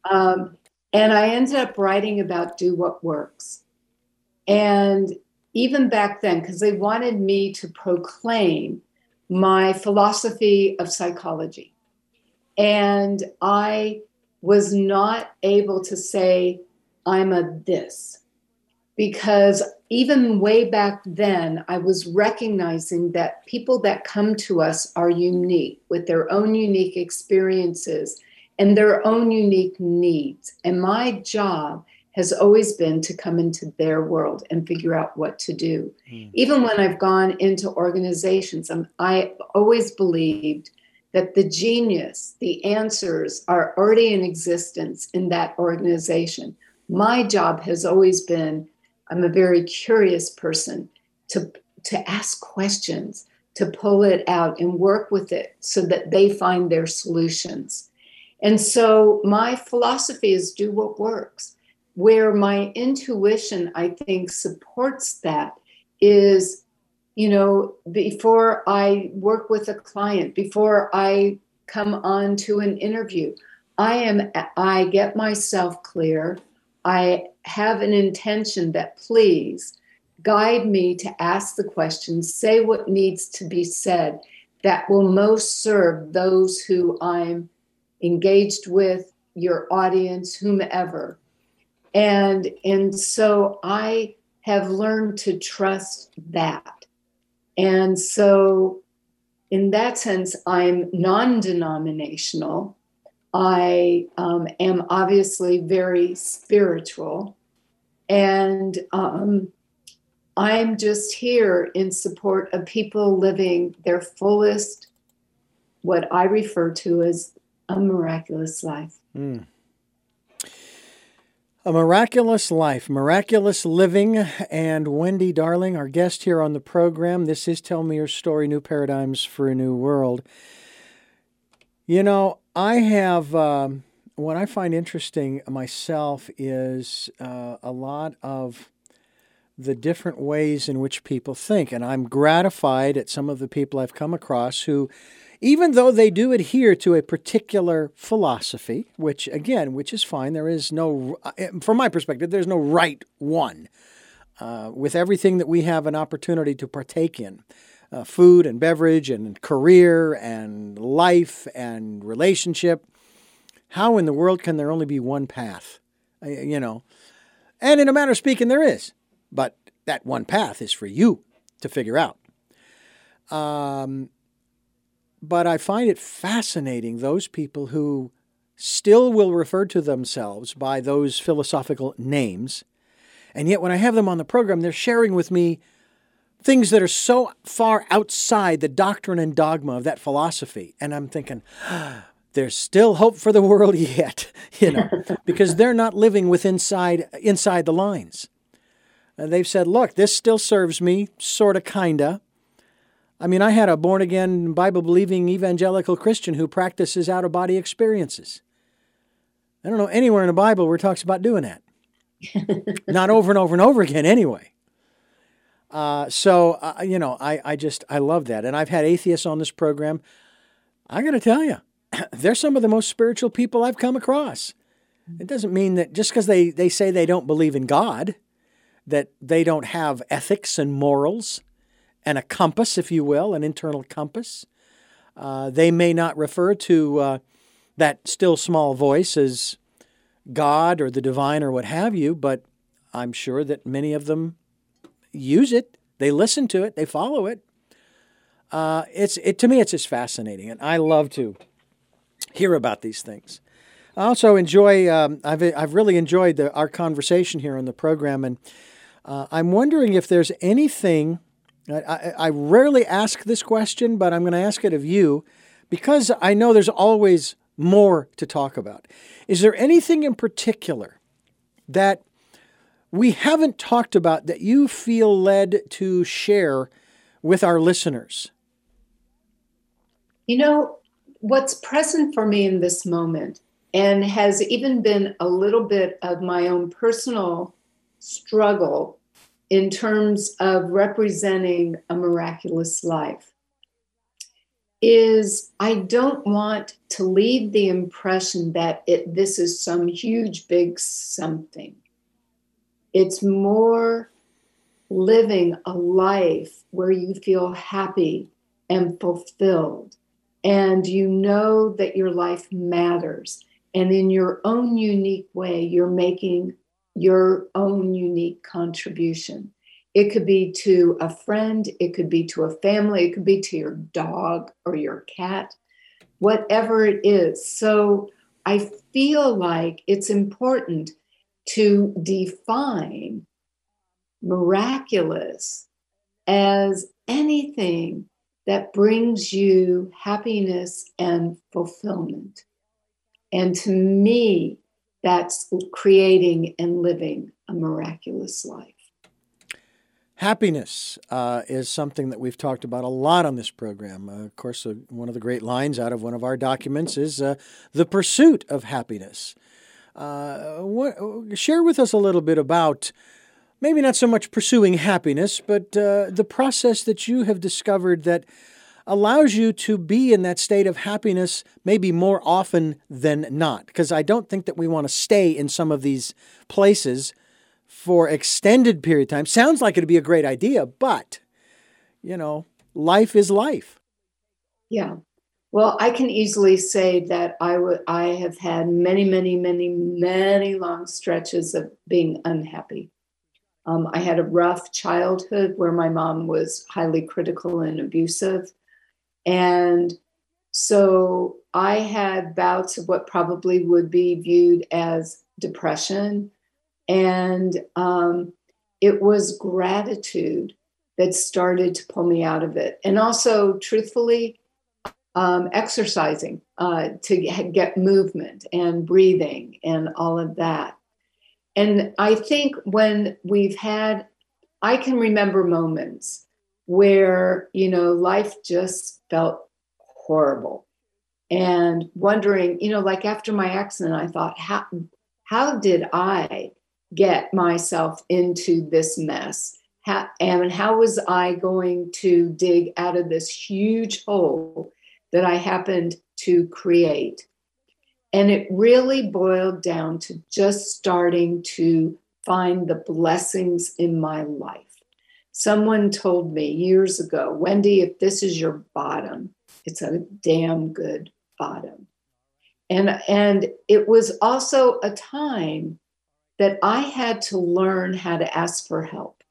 B: Um, and I ended up writing about do what works. And even back then, because they wanted me to proclaim my philosophy of psychology. And I was not able to say, I'm a this because even way back then, I was recognizing that people that come to us are unique with their own unique experiences and their own unique needs. And my job has always been to come into their world and figure out what to do. Mm. Even when I've gone into organizations, I'm, I always believed that the genius, the answers are already in existence in that organization. My job has always been I'm a very curious person to, to ask questions, to pull it out and work with it so that they find their solutions. And so my philosophy is do what works. Where my intuition, I think, supports that is, you know, before I work with a client, before I come on to an interview, I am I get myself clear. I have an intention that please guide me to ask the questions, say what needs to be said that will most serve those who I'm engaged with, your audience, whomever. And and so I have learned to trust that. And so in that sense, I'm non-denominational I um, am obviously very spiritual. And um, I'm just here in support of people living their fullest, what I refer to as a miraculous life. Mm.
A: A miraculous life, miraculous living. And Wendy Darling, our guest here on the program. This is Tell Me Your Story New Paradigms for a New World. You know, I have, um, what I find interesting myself is uh, a lot of the different ways in which people think. And I'm gratified at some of the people I've come across who even though they do adhere to a particular philosophy, which again, which is fine, there is no, uh, from my perspective, there's no right one. Uh, with everything that we have an opportunity to partake in, uh, food and beverage and career and life and relationship, how in the world can there only be one path? Uh, you know, and in a manner of speaking, there is, but that one path is for you to figure out. Um, but I find it fascinating those people who still will refer to themselves by those philosophical names. And yet, when I have them on the program, they're sharing with me things that are so far outside the doctrine and dogma of that philosophy. And I'm thinking, <gasps> there's still hope for the <laughs> world yet, <laughs> you know, because they're not living with inside, inside the lines. And they've said, look, this still serves me, sort of, kind of. I mean, I had a born again, Bible believing evangelical Christian who practices out of body experiences. I don't know anywhere in the Bible where it talks about doing that. <laughs> Not over and over and over again, anyway. Uh, so, uh, you know, I, I just, I love that. And I've had atheists on this program. I got to tell you, <clears throat> they're some of the most spiritual people I've come across. It doesn't mean that just because they, they say they don't believe in God, that they don't have ethics and morals and a compass, if you will, an internal compass. Uh, they may not refer to uh, that still small voice as God or the divine or what have you, but I'm sure that many of them use it. They listen to it. They follow it. Uh, it's it to me. It's just fascinating, and I love to hear about these things. I also enjoy. Um, I've I've really enjoyed the, our conversation here on the program, and uh, I'm wondering if there's anything I, I rarely ask this question, but I'm going to ask it of you because I know there's always more to talk about. Is there anything in particular that we haven't talked about that you feel led to share with our listeners?
B: You know, what's present for me in this moment and has even been a little bit of my own personal struggle in terms of representing a miraculous life is I don't want to leave the impression that it, this is some huge, big something. It's more living a life where you feel happy and fulfilled, and you know that your life matters. And in your own unique way, you're making your own unique contribution. It could be to a friend, it could be to a family, it could be to your dog or your cat, whatever it is. So I feel like it's important to define miraculous as anything that brings you happiness and fulfillment. And to me, that's creating and living a miraculous life.
A: Happiness uh, is something that we've talked about a lot on this program. Uh, of course, uh, one of the great lines out of one of our documents is uh, the pursuit of happiness. Uh, what, share with us a little bit about maybe not so much pursuing happiness, but uh, the process that you have discovered that allows you to be in that state of happiness maybe more often than not. Because I don't think that we want to stay in some of these places for extended period of time. Sounds like it'd be a great idea, but you know, life is life.
B: Yeah. Well, I can easily say that I would I have had many, many, many, many long stretches of being unhappy. Um, I had a rough childhood where my mom was highly critical and abusive. And so I had bouts of what probably would be viewed as depression. And um, it was gratitude that started to pull me out of it. And also, truthfully, um, exercising uh, to get movement and breathing and all of that. And I think when we've had, I can remember moments where, you know, life just felt horrible and wondering, you know, like after my accident, I thought, how, how did I get myself into this mess? How, and how was I going to dig out of this huge hole that I happened to create? And it really boiled down to just starting to find the blessings in my life. Someone told me years ago, Wendy, if this is your bottom, it's a damn good bottom. And, and it was also a time that I had to learn how to ask for help,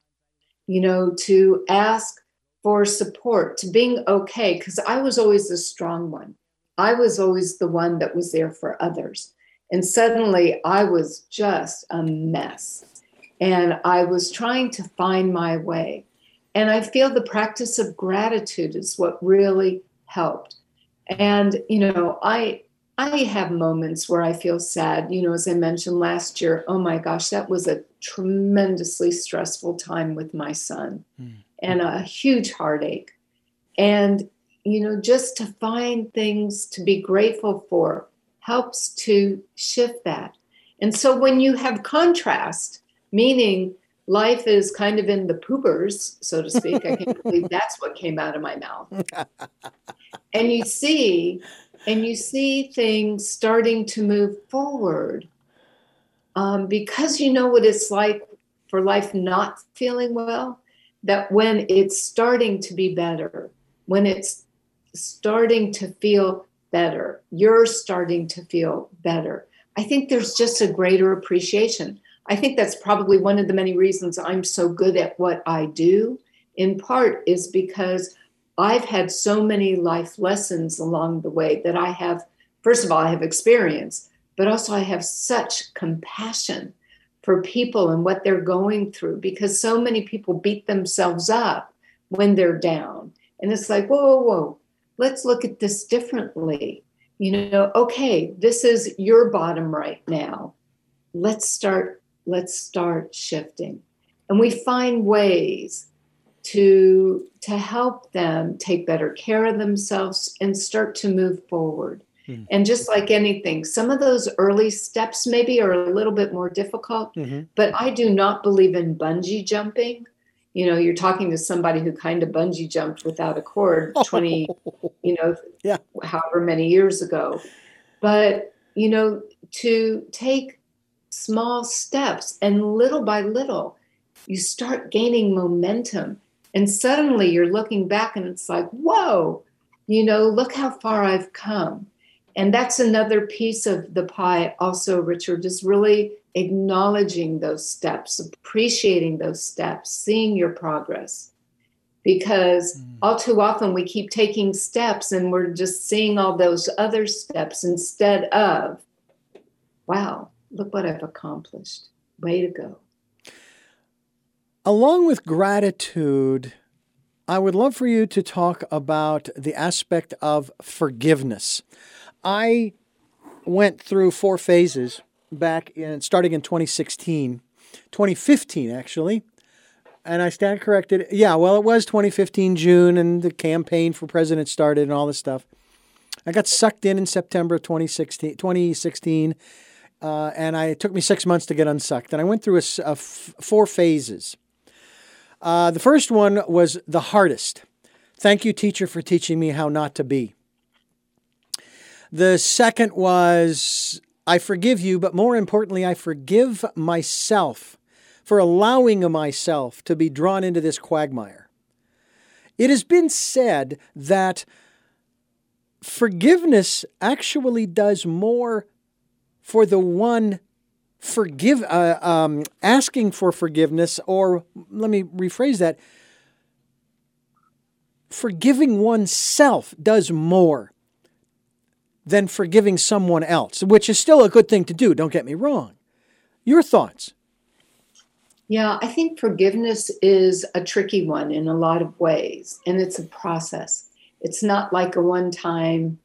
B: you know, to ask for support, to being okay, because I was always the strong one. I was always the one that was there for others. And suddenly I was just a mess. And I was trying to find my way. And I feel the practice of gratitude is what really helped. And, you know, I, I have moments where I feel sad. You know, as I mentioned last year, oh my gosh, that was a tremendously stressful time with my son mm. and a huge heartache. And, you know, just to find things to be grateful for helps to shift that. And so when you have contrast, meaning life is kind of in the poopers, so to speak, I can't <laughs> believe that's what came out of my mouth. and you see and you see things starting to move forward um, because you know what it's like for life not feeling well? That when it's starting to be better when it's starting to feel better you're starting to feel better. I think there's just a greater appreciation i think that's probably one of the many reasons i'm so good at what i do in part is because I've had so many life lessons along the way that I have, first of all, I have experience, but also I have such compassion for people and what they're going through because so many people beat themselves up when they're down. And it's like, whoa, whoa, whoa, let's look at this differently. You know, okay, this is your bottom right now. Let's start, let's start shifting. And we find ways to to help them take better care of themselves and start to move forward mm-hmm. and just like anything some of those early steps maybe are a little bit more difficult mm-hmm. but i do not believe in bungee jumping you know you're talking to somebody who kind of bungee jumped without a cord <laughs> 20 you know yeah. however many years ago but you know to take small steps and little by little you start gaining momentum and suddenly you're looking back and it's like, whoa, you know, look how far I've come. And that's another piece of the pie, also, Richard, is really acknowledging those steps, appreciating those steps, seeing your progress. Because mm. all too often we keep taking steps and we're just seeing all those other steps instead of, wow, look what I've accomplished. Way to go.
A: Along with gratitude, I would love for you to talk about the aspect of forgiveness. I went through four phases back in starting in 2016, 2015 actually. And I stand corrected. Yeah, well, it was 2015 June, and the campaign for president started, and all this stuff. I got sucked in in September 2016, 2016 uh, and I, it took me six months to get unsucked. And I went through a, a f- four phases. Uh, the first one was the hardest. Thank you, teacher, for teaching me how not to be. The second was I forgive you, but more importantly, I forgive myself for allowing myself to be drawn into this quagmire. It has been said that forgiveness actually does more for the one forgive, uh, um, asking for forgiveness, or let me rephrase that forgiving oneself does more than forgiving someone else, which is still a good thing to do, don't get me wrong. Your thoughts?
B: Yeah, I think forgiveness is a tricky one in a lot of ways, and it's a process. It's not like a one time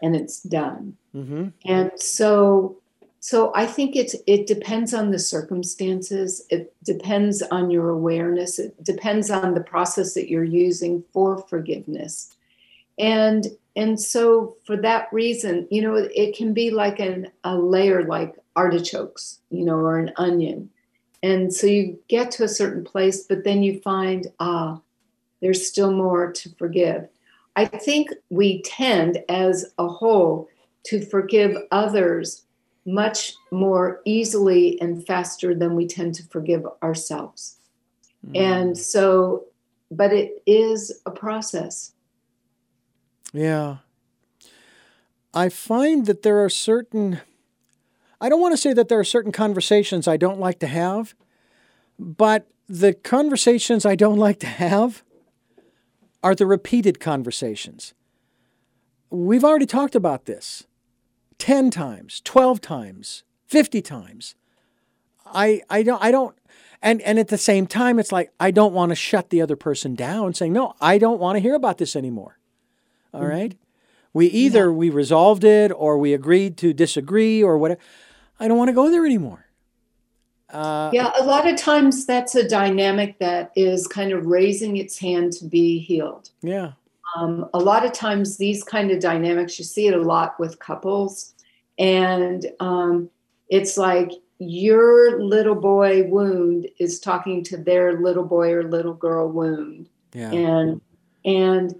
B: and it's done. Mm-hmm. And so, so I think it's it depends on the circumstances. It depends on your awareness. It depends on the process that you're using for forgiveness, and and so for that reason, you know, it can be like an a layer like artichokes, you know, or an onion and so you get to a certain place, but then you find, ah, there's still more to forgive. I think we tend as a whole to forgive others much more easily and faster than we tend to forgive ourselves. Mm. And so, but it is a process.
A: Yeah. I find that there are certain I don't want to say that there are certain conversations I don't like to have, but the conversations I don't like to have are the repeated conversations. We've already talked about this 10 times, 12 times, 50 times. I, I don't, I don't, and, and at the same time, it's like, I don't want to shut the other person down saying, no, I don't want to hear about this anymore. All mm-hmm. right. We either yeah. we resolved it or we agreed to disagree or whatever. I don't want to go there anymore.
B: Uh, yeah, a lot of times that's a dynamic that is kind of raising its hand to be healed.
A: Yeah.
B: Um, a lot of times, these kind of dynamics, you see it a lot with couples, and um, it's like your little boy wound is talking to their little boy or little girl wound, yeah. and and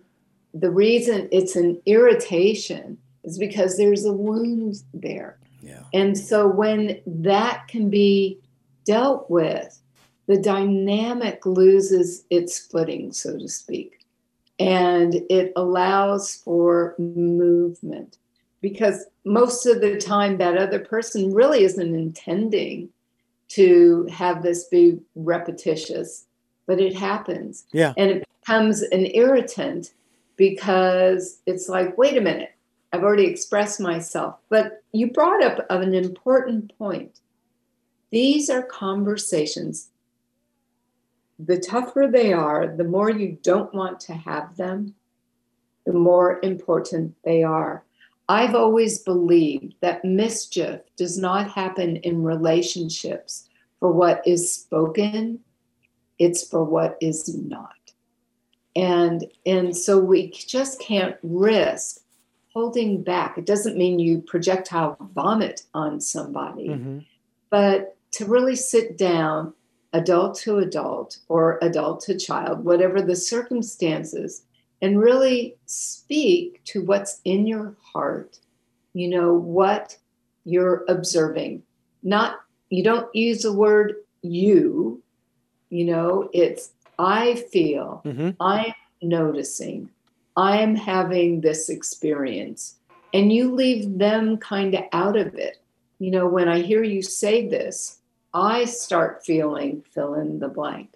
B: the reason it's an irritation is because there's a wound there
A: yeah.
B: And so when that can be dealt with, the dynamic loses its footing, so to speak. And it allows for movement because most of the time that other person really isn't intending to have this be repetitious, but it happens.
A: Yeah.
B: And it becomes an irritant because it's like, wait a minute, I've already expressed myself. But you brought up an important point. These are conversations. The tougher they are, the more you don't want to have them, the more important they are. I've always believed that mischief does not happen in relationships for what is spoken, it's for what is not. And, and so we just can't risk holding back. It doesn't mean you projectile vomit on somebody, mm-hmm. but to really sit down, adult to adult or adult to child, whatever the circumstances, and really speak to what's in your heart, you know, what you're observing. Not, you don't use the word you, you know, it's I feel, mm-hmm. I'm noticing, I'm having this experience. And you leave them kind of out of it. You know, when I hear you say this, I start feeling fill in the blank.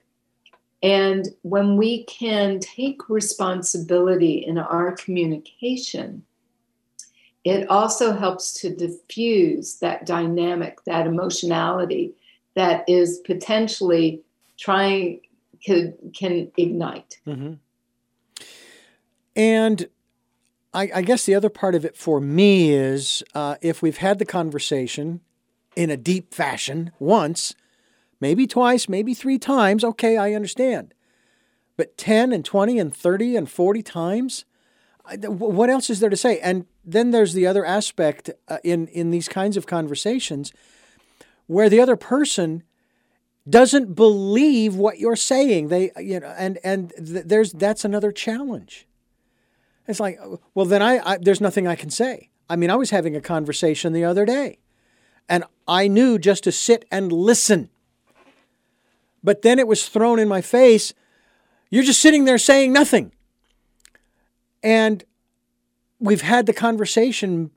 B: And when we can take responsibility in our communication, it also helps to diffuse that dynamic, that emotionality that is potentially trying can, can ignite.
A: Mm-hmm. And I, I, guess the other part of it for me is uh, if we've had the conversation in a deep fashion once, maybe twice, maybe three times, okay, I understand. But 10 and 20 and 30 and 40 times, what else is there to say? And then there's the other aspect uh, in, in these kinds of conversations where the other person doesn't believe what you're saying. They, you know, and, and th- there's, that's another challenge. It's like, well, then I, I, there's nothing I can say. I mean, I was having a conversation the other day, and I knew just to sit and listen. But then it was thrown in my face. You're just sitting there saying nothing. And we've had the conversation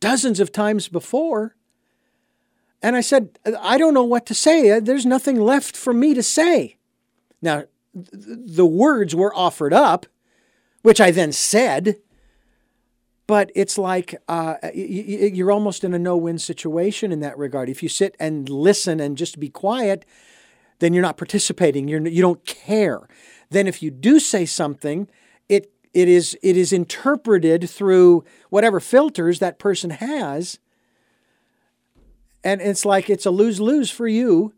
A: dozens of times before. And I said, I don't know what to say. There's nothing left for me to say. Now, the words were offered up, which I then said. But it's like uh, you're almost in a no-win situation in that regard. If you sit and listen and just be quiet, then you're not participating. You're you don't care. Then if you do say something, it it is it is interpreted through whatever filters that person has, and it's like it's a lose lose for you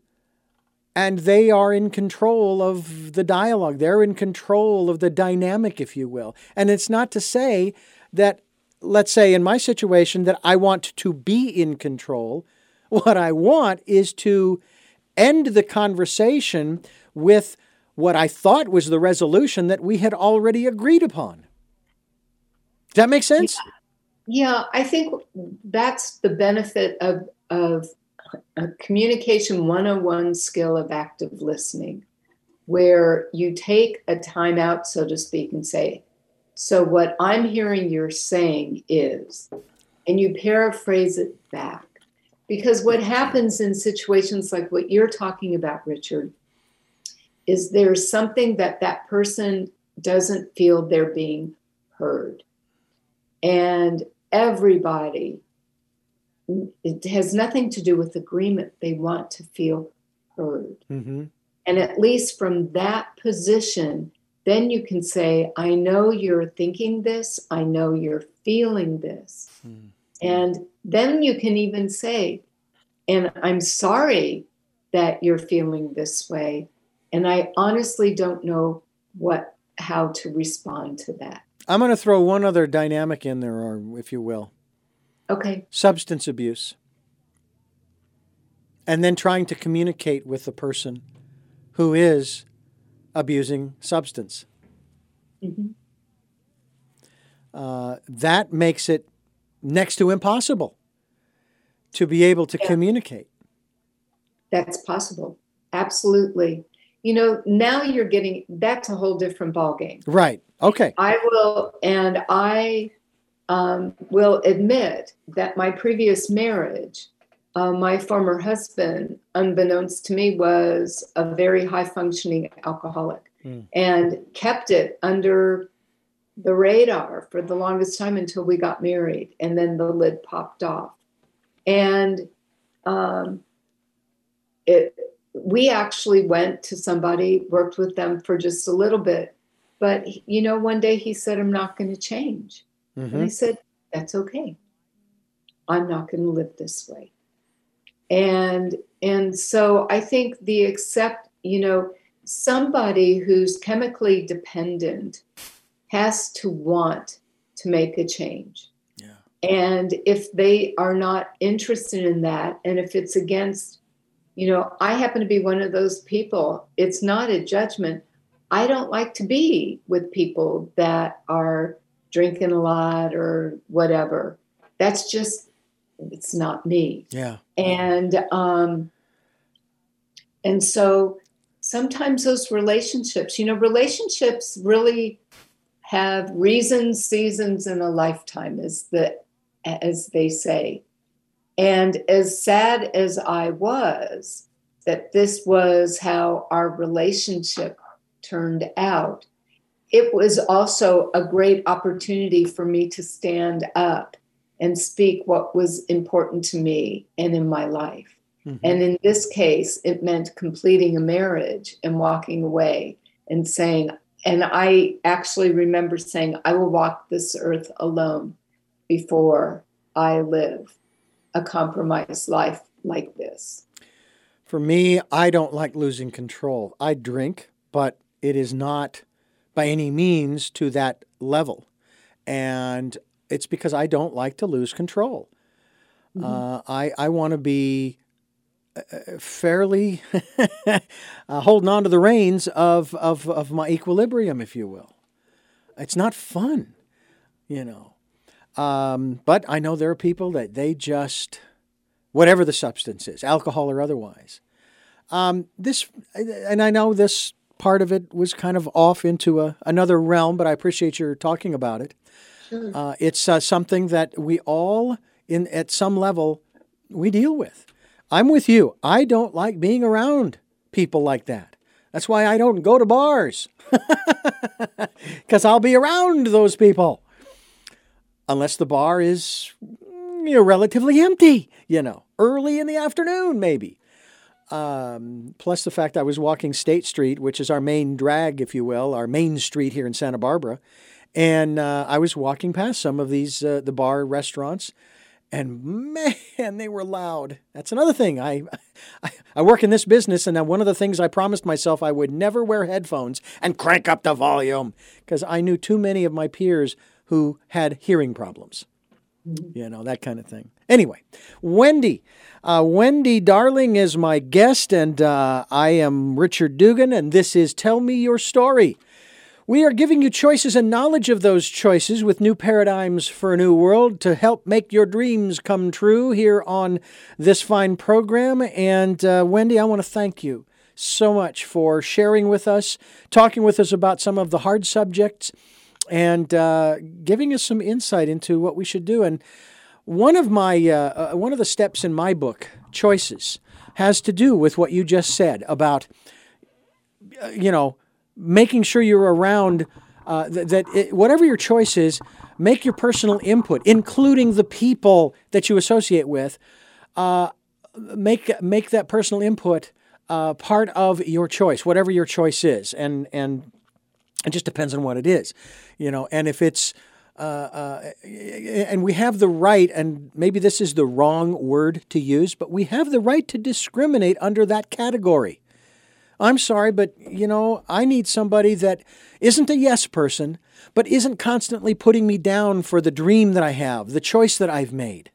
A: and they are in control of the dialogue. They're in control of the dynamic, if you will. And it's not to say that, let's say in my situation, that I want to be in control. <laughs> What I want is to end the conversation with what I thought was the resolution that we had already agreed upon. Does that make sense?
B: Yeah, yeah I think that's the benefit of, of a communication 101 skill of active listening, where you take a time out, so to speak, and say, So, what I'm hearing you're saying is, and you paraphrase it back. Because what happens in situations like what you're talking about, Richard, is there's something that that person doesn't feel they're being heard. And everybody it has nothing to do with agreement. They want to feel heard. Mm-hmm. And at least from that position, then you can say, I know you're thinking this, I know you're feeling this. Mm-hmm. And then you can even say, and I'm sorry that you're feeling this way. And I honestly don't know what how to respond to that.
A: I'm going to throw one other dynamic in there, or if you will.
B: Okay.
A: Substance abuse. And then trying to communicate with the person who is abusing substance. Mm-hmm. Uh, that makes it next to impossible to be able to yeah. communicate.
B: That's possible. Absolutely. You know, now you're getting that's a whole different ballgame.
A: Right. Okay.
B: I will, and I um, will admit that my previous marriage, uh, my former husband, unbeknownst to me, was a very high functioning alcoholic mm. and kept it under the radar for the longest time until we got married. And then the lid popped off. And um, it, we actually went to somebody, worked with them for just a little bit. But, you know, one day he said, I'm not going to change. Mm-hmm. And I said, That's okay. I'm not going to live this way. And and so I think the accept, you know, somebody who's chemically dependent has to want to make a change. Yeah. And if they are not interested in that, and if it's against, you know, I happen to be one of those people, it's not a judgment. I don't like to be with people that are drinking a lot or whatever. That's just it's not me.
A: Yeah.
B: And um and so sometimes those relationships, you know, relationships really have reasons, seasons, and a lifetime, as the as they say. And as sad as I was that this was how our relationship turned out, it was also a great opportunity for me to stand up and speak what was important to me and in my life. Mm-hmm. And in this case, it meant completing a marriage and walking away and saying, and I actually remember saying, I will walk this earth alone before I live a compromised life like this.
A: For me, I don't like losing control. I drink, but it is not by any means to that level. And it's because I don't like to lose control. Mm-hmm. Uh, I, I want to be uh, uh, fairly <laughs> uh, holding on to the reins of, of, of my equilibrium, if you will. It's not fun, you know. Um, but I know there are people that they just, whatever the substance is, alcohol or otherwise. Um, this, and I know this part of it was kind of off into a, another realm, but I appreciate your talking about it. Sure. Uh, it's uh, something that we all, in at some level, we deal with. I'm with you. I don't like being around people like that. That's why I don't go to bars, <laughs> because I'll be around those people. unless the bar is you know, relatively empty, you know, early in the afternoon, maybe. Um, plus the fact I was walking State Street, which is our main drag, if you will, our main street here in Santa Barbara. And uh, I was walking past some of these, uh, the bar restaurants, and man, they were loud. That's another thing. I, I, I work in this business, and one of the things I promised myself I would never wear headphones and crank up the volume because I knew too many of my peers who had hearing problems. Mm-hmm. You know, that kind of thing. Anyway, Wendy. Uh, Wendy Darling is my guest, and uh, I am Richard Dugan, and this is Tell Me Your Story. We are giving you choices and knowledge of those choices with new paradigms for a new world to help make your dreams come true here on this fine program. And uh, Wendy, I want to thank you so much for sharing with us, talking with us about some of the hard subjects and uh, giving us some insight into what we should do. And one of my uh, uh, one of the steps in my book, Choices, has to do with what you just said about uh, you know making sure you're around uh, that, that it, whatever your choice is, make your personal input, including the people that you associate with, uh, make make that personal input part of your choice, whatever your choice is, and and it just depends on what it is, you know. And if it's uh, uh, and we have the right, and maybe this is the wrong word to use, but we have the right to discriminate under that category. I'm sorry, but you know, I need somebody that isn't a yes person, but isn't constantly putting me down for the dream that I have, the choice that I've made.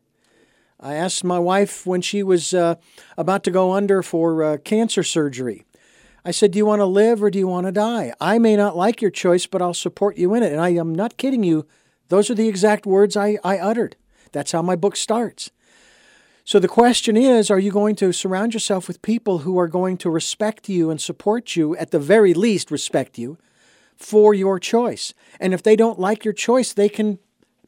A: I asked my wife when she was uh, about to go under for uh, cancer surgery. I said, Do you want to live or do you want to die? I may not like your choice, but I'll support you in it. And I am not kidding you. Those are the exact words I, I uttered. That's how my book starts. So the question is Are you going to surround yourself with people who are going to respect you and support you, at the very least, respect you for your choice? And if they don't like your choice, they can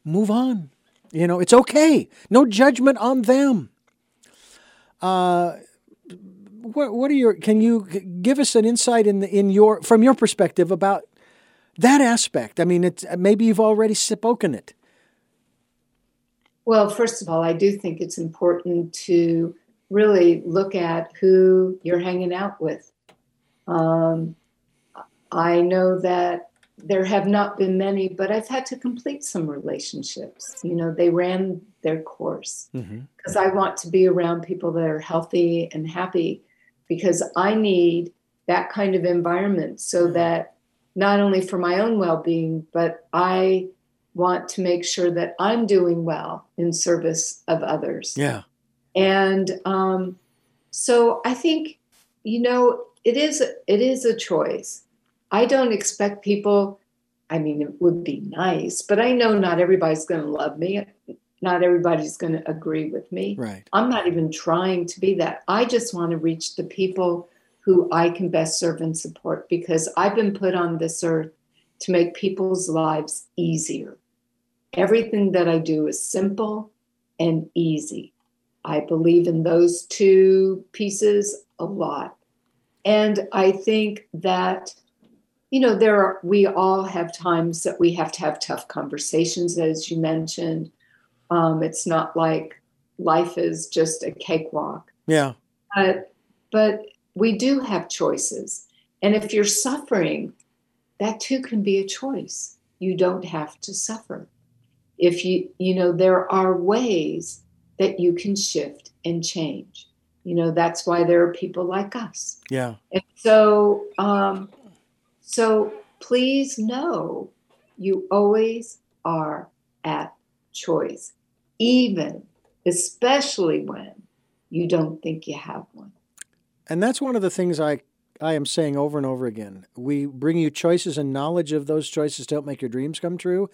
A: move on. You know, it's okay. No judgment on them. Uh, what what are your can you give us an insight in the, in your from your perspective about that aspect? I mean, it's maybe you've already spoken it.
B: Well, first of all, I do think it's important to really look at who you're hanging out with. Um, I know that there have not been many, but I've had to complete some relationships. You know, they ran their course because mm-hmm. I want to be around people that are healthy and happy because I need that kind of environment so that not only for my own well being, but I want to make sure that I'm doing well in service of others.
A: Yeah.
B: And um, so I think, you know, it is it is a choice. I don't expect people. I mean, it would be nice, but I know not everybody's going to love me not everybody's going to agree with me.
A: Right.
B: I'm not even trying to be that. I just want to reach the people who I can best serve and support because I've been put on this earth to make people's lives easier. Everything that I do is simple and easy. I believe in those two pieces a lot. And I think that you know there are we all have times that we have to have tough conversations as you mentioned um, it's not like life is just a cakewalk.
A: Yeah.
B: But but we do have choices. And if you're suffering, that too can be a choice. You don't have to suffer. If you you know there are ways that you can shift and change. You know that's why there are people like us.
A: Yeah.
B: And so um, so please know you always are at choice even, especially when you don't think you have one.
A: And that's one of the things I, I am saying over and over again. We bring you choices and knowledge of those choices to help make your dreams come true.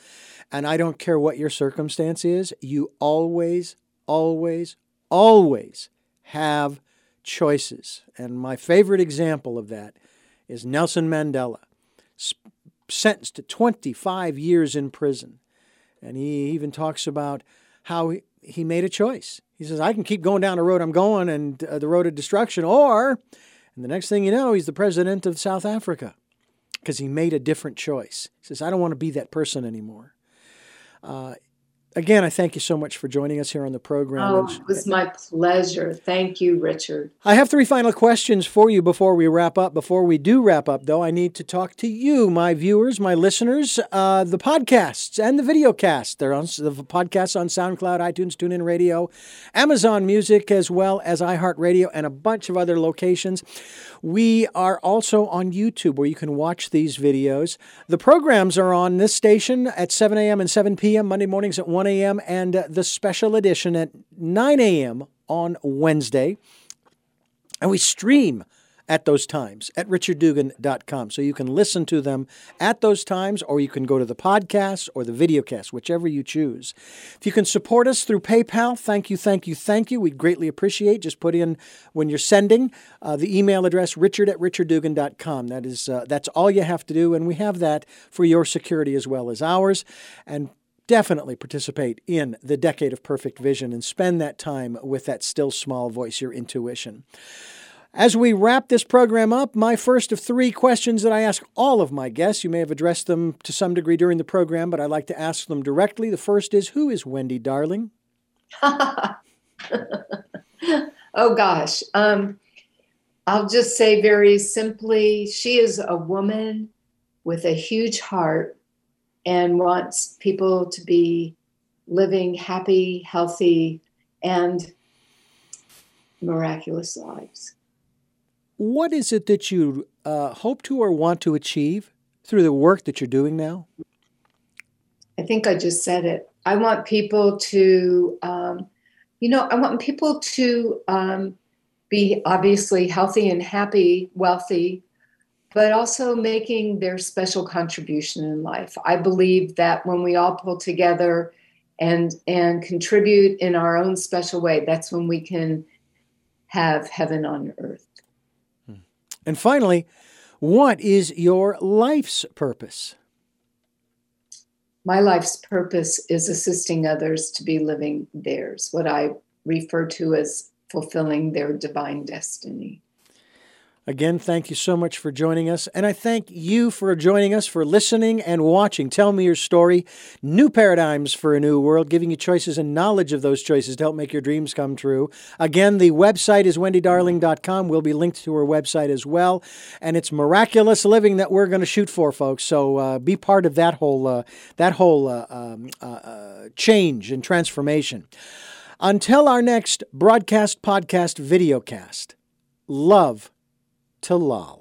A: And I don't care what your circumstance is, you always, always, always have choices. And my favorite example of that is Nelson Mandela, sentenced to 25 years in prison. And he even talks about how he made a choice. He says, I can keep going down the road I'm going and uh, the road of destruction, or, and the next thing you know, he's the president of South Africa because he made a different choice. He says, I don't want to be that person anymore. Uh, again, I thank you so much for joining us here on the program.
B: Oh, it was my pleasure. Thank you, Richard.
A: I have three final questions for you before we wrap up. Before we do wrap up, though, I need to talk to you, my viewers, my listeners, uh, the podcasts and the video cast. They're on the podcasts on SoundCloud, iTunes, TuneIn Radio, Amazon Music, as well as iHeartRadio, and a bunch of other locations. We are also on YouTube where you can watch these videos. The programs are on this station at 7 a.m. and 7 p.m. Monday mornings at 1 a.m. and uh, the special edition at 9 a.m. on Wednesday. And we stream at those times at richarddugan.com. So you can listen to them at those times, or you can go to the podcast or the videocast, whichever you choose. If you can support us through PayPal, thank you, thank you, thank you. We'd greatly appreciate. Just put in when you're sending uh, the email address richard at richarddugan.com. That is uh, that's all you have to do, and we have that for your security as well as ours. And definitely participate in the decade of perfect vision and spend that time with that still small voice, your intuition. As we wrap this program up, my first of three questions that I ask all of my guests, you may have addressed them to some degree during the program, but I like to ask them directly. The first is Who is Wendy Darling? <laughs>
B: oh, gosh. Um, I'll just say very simply she is a woman with a huge heart and wants people to be living happy, healthy, and miraculous lives.
A: What is it that you uh, hope to or want to achieve through the work that you're doing now?
B: I think I just said it. I want people to, um, you know, I want people to um, be obviously healthy and happy, wealthy, but also making their special contribution in life. I believe that when we all pull together and and contribute in our own special way, that's when we can have heaven on earth.
A: And finally, what is your life's purpose?
B: My life's purpose is assisting others to be living theirs, what I refer to as fulfilling their divine destiny.
A: Again, thank you so much for joining us. And I thank you for joining us, for listening and watching. Tell me your story. New paradigms for a new world, giving you choices and knowledge of those choices to help make your dreams come true. Again, the website is wendydarling.com. We'll be linked to her website as well. And it's miraculous living that we're going to shoot for, folks. So uh, be part of that whole, uh, that whole uh, um, uh, uh, change and transformation. Until our next broadcast, podcast, videocast, love to lol.